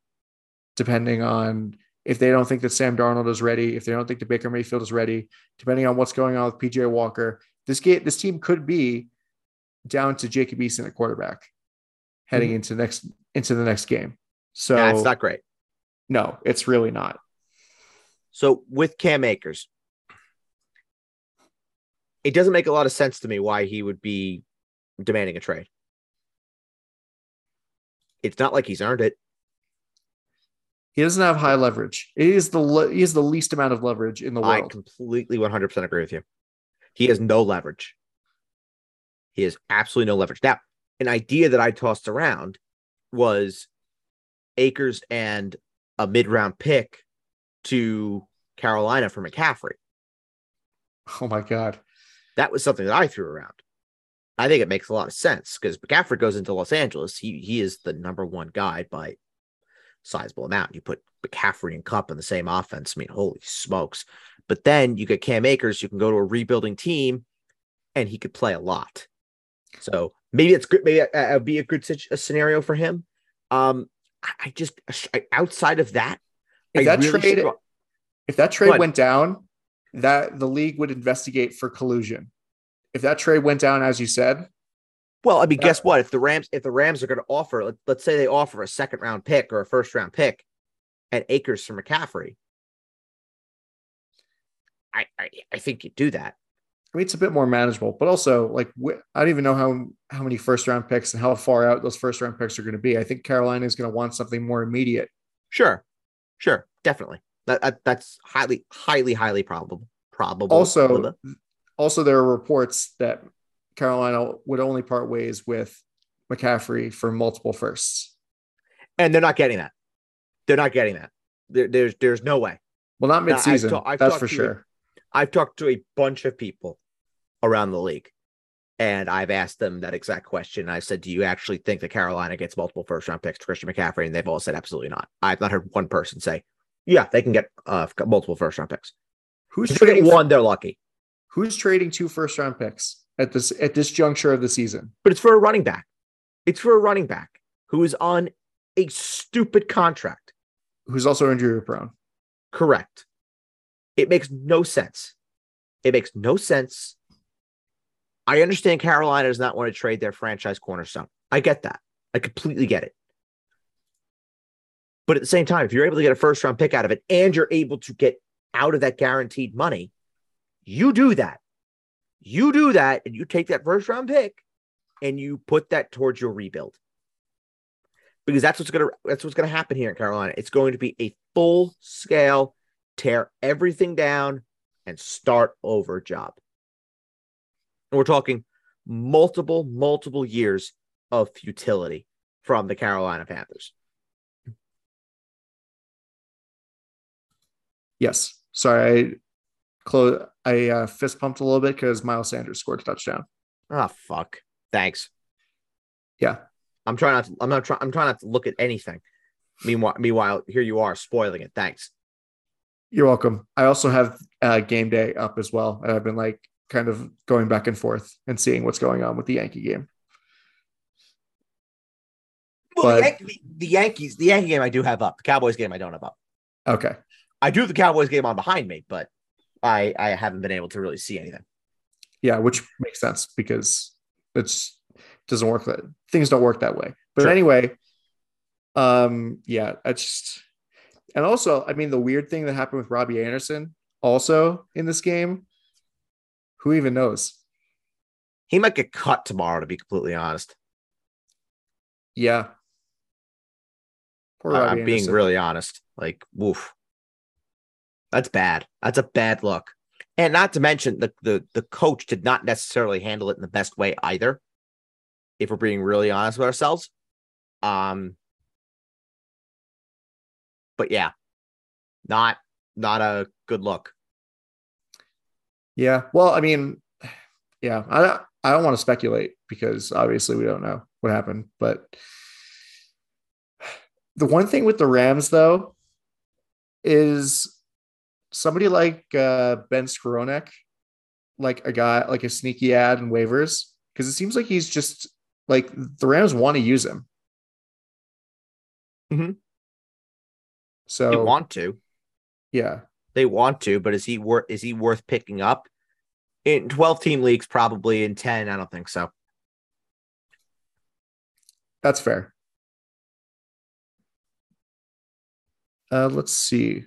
depending on if they don't think that Sam Darnold is ready, if they don't think that Baker Mayfield is ready, depending on what's going on with PJ Walker, this game this team could be down to Jacob Eason at quarterback heading hmm. into next into the next game. So yeah, it's not great. no, it's really not. So with Cam Akers, it doesn't make a lot of sense to me why he would be demanding a trade. It's not like he's earned it. He doesn't have high leverage. He is the le- he has the least amount of leverage in the world. I completely 100% agree with you. He has no leverage. He has absolutely no leverage. Now, an idea that I tossed around was Akers and a mid round pick to Carolina for McCaffrey. Oh my god. That was something that I threw around. I think it makes a lot of sense because McCaffrey goes into Los Angeles. He he is the number one guy by sizable amount. You put McCaffrey and Kupp in the same offense. I mean, holy smokes. But then you get Cam Akers, you can go to a rebuilding team and he could play a lot. So maybe it's good. Maybe that would be a good a scenario for him. Um, I, I just I- outside of that, If I that really trade if that trade went down, that the league would investigate for collusion. If that trade went down, as you said, Well, I mean, Yeah. guess what? If the Rams, if the Rams are going to offer, let, let's say they offer a second round pick or a first round pick, and Akers for McCaffrey, I, I I think you do that. I mean, it's a bit more manageable, but also like wh- I don't even know how how many first round picks and how far out those first round picks are going to be. I think Carolina is going to want something more immediate. Sure, sure, definitely. That, that that's highly, highly, highly probable. Probable. Also, also there are reports that Carolina would only part ways with McCaffrey for multiple firsts. and they're not getting that. They're not getting that. There, there's there's no way. Well, not Now, I've midseason. ta- I've that's for sure. I've talked to a bunch of people around the league, and I've asked them that exact question. I said, "Do you actually think that Carolina gets multiple first round picks to Christian McCaffrey?" And they've all said, "Absolutely not." I've not heard one person say, "Yeah, they can get uh, multiple first round picks." Who's If trading one, they're lucky. Who's trading two first round picks at this at this juncture of the season? But it's for a running back. It's for a running back who is on a stupid contract. Who's also injury prone? Correct. It makes no sense. It makes no sense. I understand Carolina does not want to trade their franchise cornerstone. I get that. I completely get it. But at the same time, if you're able to get a first round pick out of it and you're able to get out of that guaranteed money, you do that. You do that and you take that first round pick and you put that towards your rebuild. Because that's what's gonna that's what's gonna happen here in Carolina. It's going to be a full scale tear everything down and start over job. And we're talking multiple, multiple years of futility from the Carolina Panthers. Yes. Sorry, I close. I uh, fist pumped a little bit because Miles Sanders scored a touchdown. Oh fuck. Thanks. Yeah. I'm trying not to, I'm not trying I'm trying not to look at anything. Meanwhile, meanwhile, here you are spoiling it. Thanks. You're welcome. I also have uh, game day up as well, and I've been like kind of going back and forth and seeing what's going on with the Yankee game. Well, the, But- Yankee, the Yankees, the Yankee game I do have up. The Cowboys game I don't have up. Okay. I do have the Cowboys game on behind me, but I I haven't been able to really see anything. Yeah, which makes sense because it's doesn't work that things don't work that way. But Sure. anyway, um, yeah, I just and also, I mean, the weird thing that happened with Robbie Anderson also in this game, who even knows? He might get cut tomorrow, to be completely honest. Yeah. Poor Robbie I'm being really honest. Like, woof. That's bad. That's a bad look. And not to mention the the the coach did not necessarily handle it in the best way either. If we're being really honest with ourselves. Um but yeah, not not a good look. Yeah. Well, I mean, yeah, I don't, I don't want to speculate because obviously we don't know what happened. But the one thing with the Rams, though, is somebody like uh, Ben Skowronek, like a guy, like a sneaky add and waivers, because it seems like he's just like the Rams want to use him. Mhm. So They want to. yeah, They want to, but is he worth is he worth picking up? In 12 team leagues, probably in 10, I don't think so. That's fair. Uh, let's see.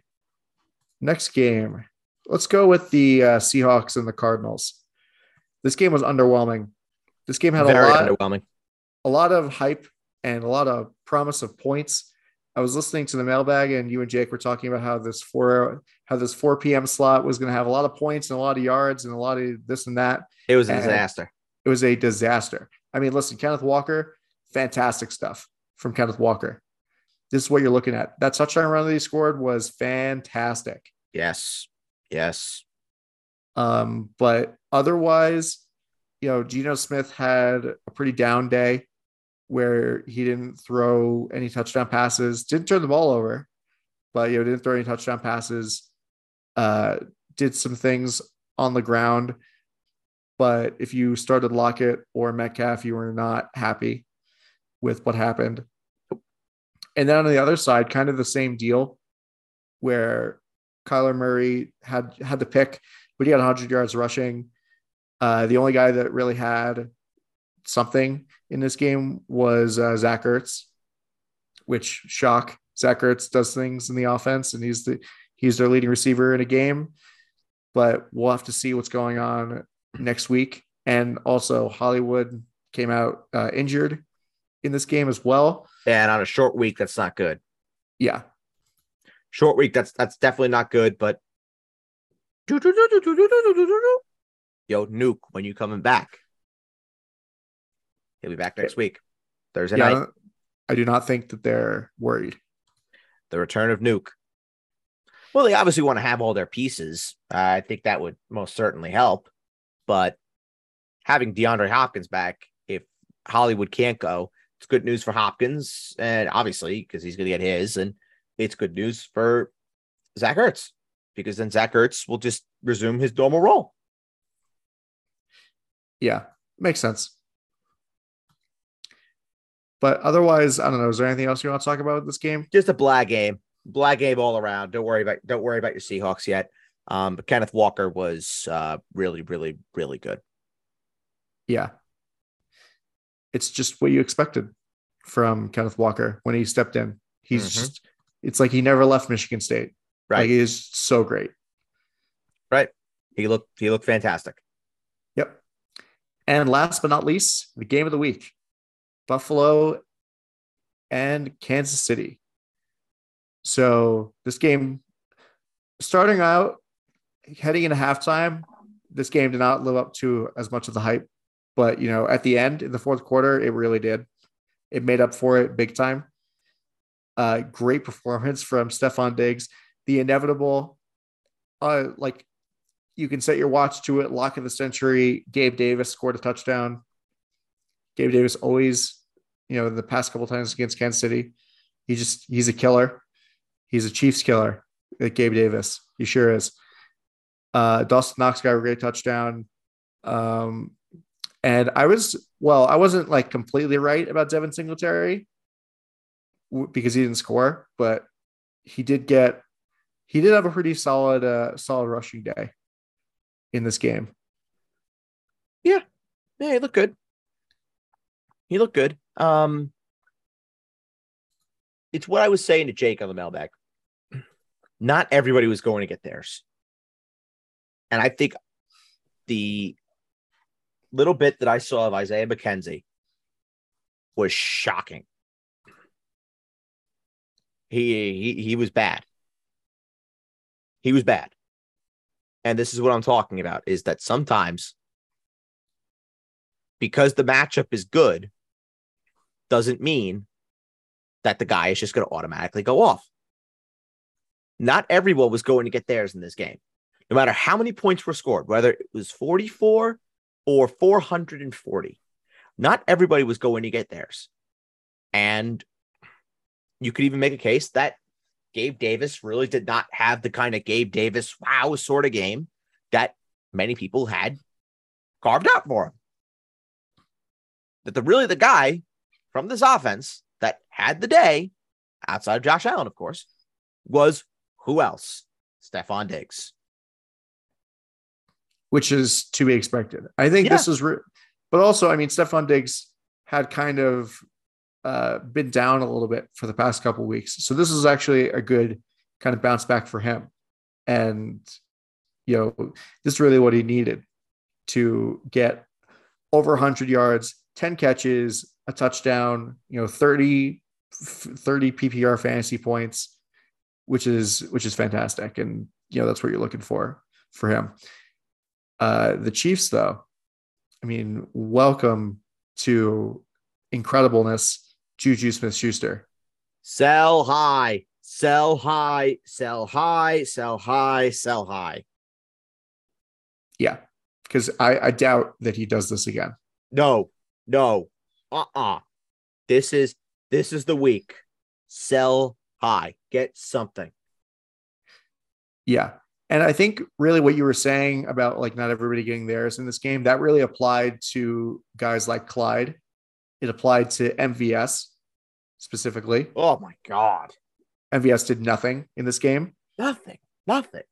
Next game. Let's go with the uh, Seahawks and the Cardinals. This game was underwhelming. This game had Very a lot, underwhelming. a lot of hype and a lot of promise of points. I was listening to the mailbag, and you and Jake were talking about how this four how this 4 p.m. slot was going to have a lot of points and a lot of yards and a lot of this and that. It was a And- disaster. It was a disaster. I mean, listen, Kenneth Walker, fantastic stuff from Kenneth Walker. This is what you're looking at. That touchdown run that he scored was fantastic. Yes. Yes. Um, but otherwise, you know, Geno Smith had a pretty down day where he didn't throw any touchdown passes, didn't turn the ball over, but you know, didn't throw any touchdown passes. Uh, did some things on the ground, but if you started Lockett or Metcalf, you were not happy with what happened. And then on the other side, kind of the same deal, where Kyler Murray had had the pick, but he had 100 yards rushing. Uh, the only guy that really had something in this game was uh, Zach Ertz, which shock. Zach Ertz does things in the offense, and he's the he's their leading receiver in a game. But we'll have to see what's going on next week. And also, Hollywood came out uh, injured in this game as well. And on a short week, that's not good. Yeah, Short week, that's that's definitely not good. But yo, nuke when you coming back. He'll be back next week, Thursday yeah. Night. I do not think that they're worried. The return of nuke. Well, they obviously want to have all their pieces. I think that would most certainly help. But having DeAndre Hopkins back, if Hollywood can't go, it's good news for Hopkins, and obviously because he's going to get his, and it's good news for Zach Ertz because then Zach Ertz will just resume his normal role. Yeah, makes sense. But otherwise, I don't know. Is there anything else you want to talk about with this game? Just a blag game, blag game all around. Don't worry about don't worry about your Seahawks yet. Um, but Kenneth Walker was uh, really, really, really good. Yeah. It's just what you expected from Kenneth Walker when he stepped in. He's Mhm. just, it's like he never left Michigan State. Right. Like he is so great. Right. He looked he looked fantastic. Yep. And last but not least, the game of the week Buffalo and Kansas City. So this game, starting out, heading into halftime, this game did not live up to as much of the hype. But, you know, at the end, in the fourth quarter, it really did. It made up for it big time. Uh, great performance from Stefon Diggs. The inevitable, uh, like you can set your watch to it. Lock of the century. Gabe Davis scored a touchdown. Gabe Davis always, you know, the past couple times against Kansas City, he just he's a killer. He's a Chiefs killer. Like Gabe Davis, he sure is. Uh, Dawson Knox got a great touchdown. Um, and I was well, I wasn't like completely right about Devin Singletary because he didn't score, but he did get he did have a pretty solid uh solid rushing day in this game. Yeah, Yeah, he looked good. He looked good. Um, it's what I was saying to Jake on the mailbag. <clears throat> Not everybody was going to get theirs, and I think the little bit that I saw of Isaiah McKenzie was shocking. He he he was bad. He was bad. And this is what I'm talking about is that sometimes because the matchup is good doesn't mean that the guy is just going to automatically go off. Not everyone was going to get theirs in this game. No matter how many points were scored, whether it was 44 or 440, not everybody was going to get theirs. And you could even make a case that Gabe Davis really did not have the kind of Gabe Davis wow sort of game that many people had carved out for him. That the really the guy from this offense that had the day, outside of Josh Allen, of course, was who else? Stefon Diggs. which is to be expected. I think this is, re- but also, I mean, Stefon Diggs had kind of uh, been down a little bit for the past couple weeks. So this is actually a good kind of bounce back for him. And, you know, this is really what he needed to get over 100 yards, 10 catches, a touchdown, you know, 30, 30 PPR fantasy points, which is, which is fantastic. And, you know, that's what you're looking for for him. Uh, the Chiefs, though, I mean, welcome to incredibleness, Juju Smith Schuster. Sell high, sell high, sell high, sell high, sell high. Yeah, because I, I doubt that he does this again. No, no, uh uh This is this is the week. Sell high, get something. Yeah. And I think really what you were saying about like not everybody getting theirs in this game, that really applied to guys like Clyde. It applied to MVS specifically. Oh my God. MVS did nothing in this game. Nothing. Nothing.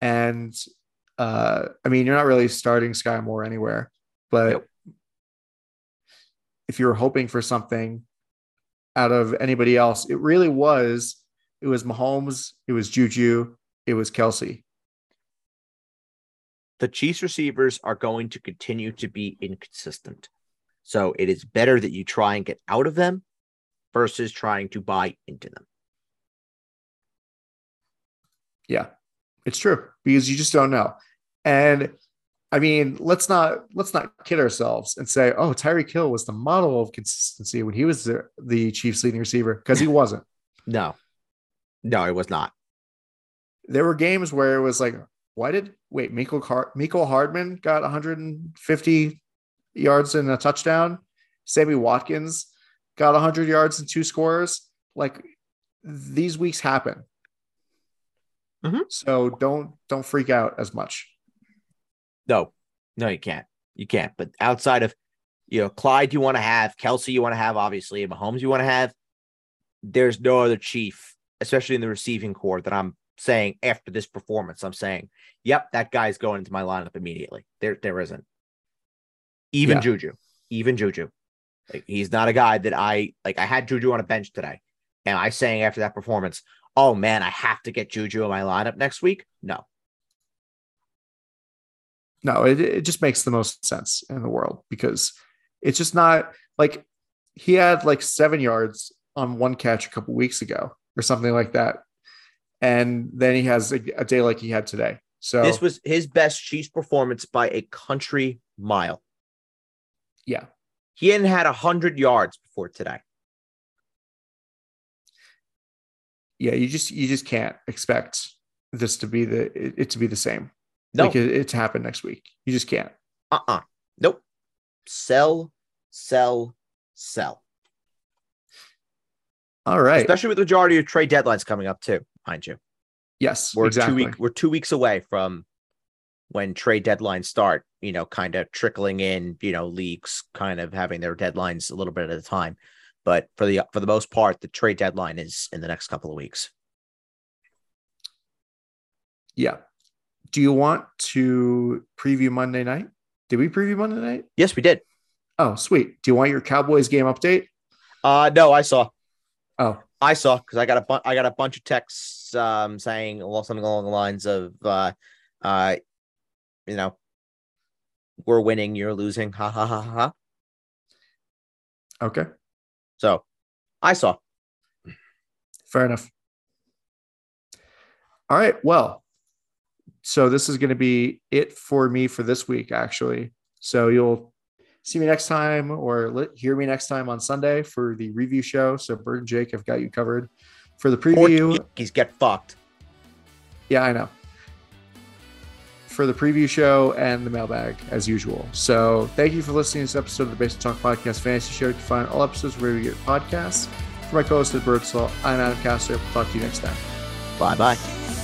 And uh, I mean, you're not really starting Sky Moore anywhere, but Nope. if you were hoping for something out of anybody else, it really was it was Mahomes, it was Juju, it was Kelce. The Chiefs receivers are going to continue to be inconsistent. So it is better that you try and get out of them versus trying to buy into them. Yeah, it's true because you just don't know. And I mean, let's not let's not kid ourselves and say, oh, Tyreek Hill was the model of consistency when he was the, the Chiefs leading receiver because he <laughs> wasn't. No, no, it was not. there were games where it was like, why did wait, Michael Car- Mecole Hardman got 150 yards and a touchdown. Sammy Watkins got 100 yards and two scores. Like these weeks happen. Mhm. So don't don't freak out as much. No, no, you can't. You can't. But outside of, you know, Clyde, you want to have Kelce, you want to have obviously, and Mahomes, you want to have. There's no other chief, especially in the receiving corps, that I'm saying after this performance. I'm saying, yep, that guy's going into my lineup immediately. There, there isn't. Even Yeah. Juju, even Juju, like he's not a guy that I like. I had Juju on a bench today, and I saying after that performance, oh man, I have to get Juju in my lineup next week. No, No, it, it just makes the most sense in the world because it's just not like he had like seven yards on one catch a couple weeks ago or something like that. And then he has a, a day like he had today. So this was his best Chiefs performance by a country mile. Yeah, He hadn't had 100 yards before today. yeah, you just you just can't expect this to be the it, it to be the same. No, Like it, it to happen next week. You just can't. uh uh Nope. Sell, sell, sell. All right. Especially with the majority of trade deadlines coming up, too, mind you. yes, We're exactly. two week, we're two weeks away from when trade deadlines start, you know, kind of trickling in, you know, leagues kind of having their deadlines a little bit at a time. But for the for the most part, the trade deadline is in the next couple of weeks. Yeah. Do you want to preview Monday night? Did we preview Monday night? Yes, we did. Oh, sweet. Do you want your Cowboys game update? Uh no, I saw. Oh, I saw because I got a bu- I got a bunch of texts um saying something along the lines of uh uh you know we're winning, you're losing, ha ha ha ha. okay. So I saw. Fair enough. All right. Well, so this is going to be it for me for this week, actually. So you'll see me next time or hear me next time on Sunday for the review show. So Bert and Jake have got you covered for the preview. Yankees get fucked. Yeah, I know. For the preview show and the mailbag, as usual. So, thank you for listening to this episode of the Basement Talk Podcast Fantasy Show. You can find all episodes where you get podcasts. For my co host, Birdsall, I'm Adam Castor. Talk to you next time. Bye bye.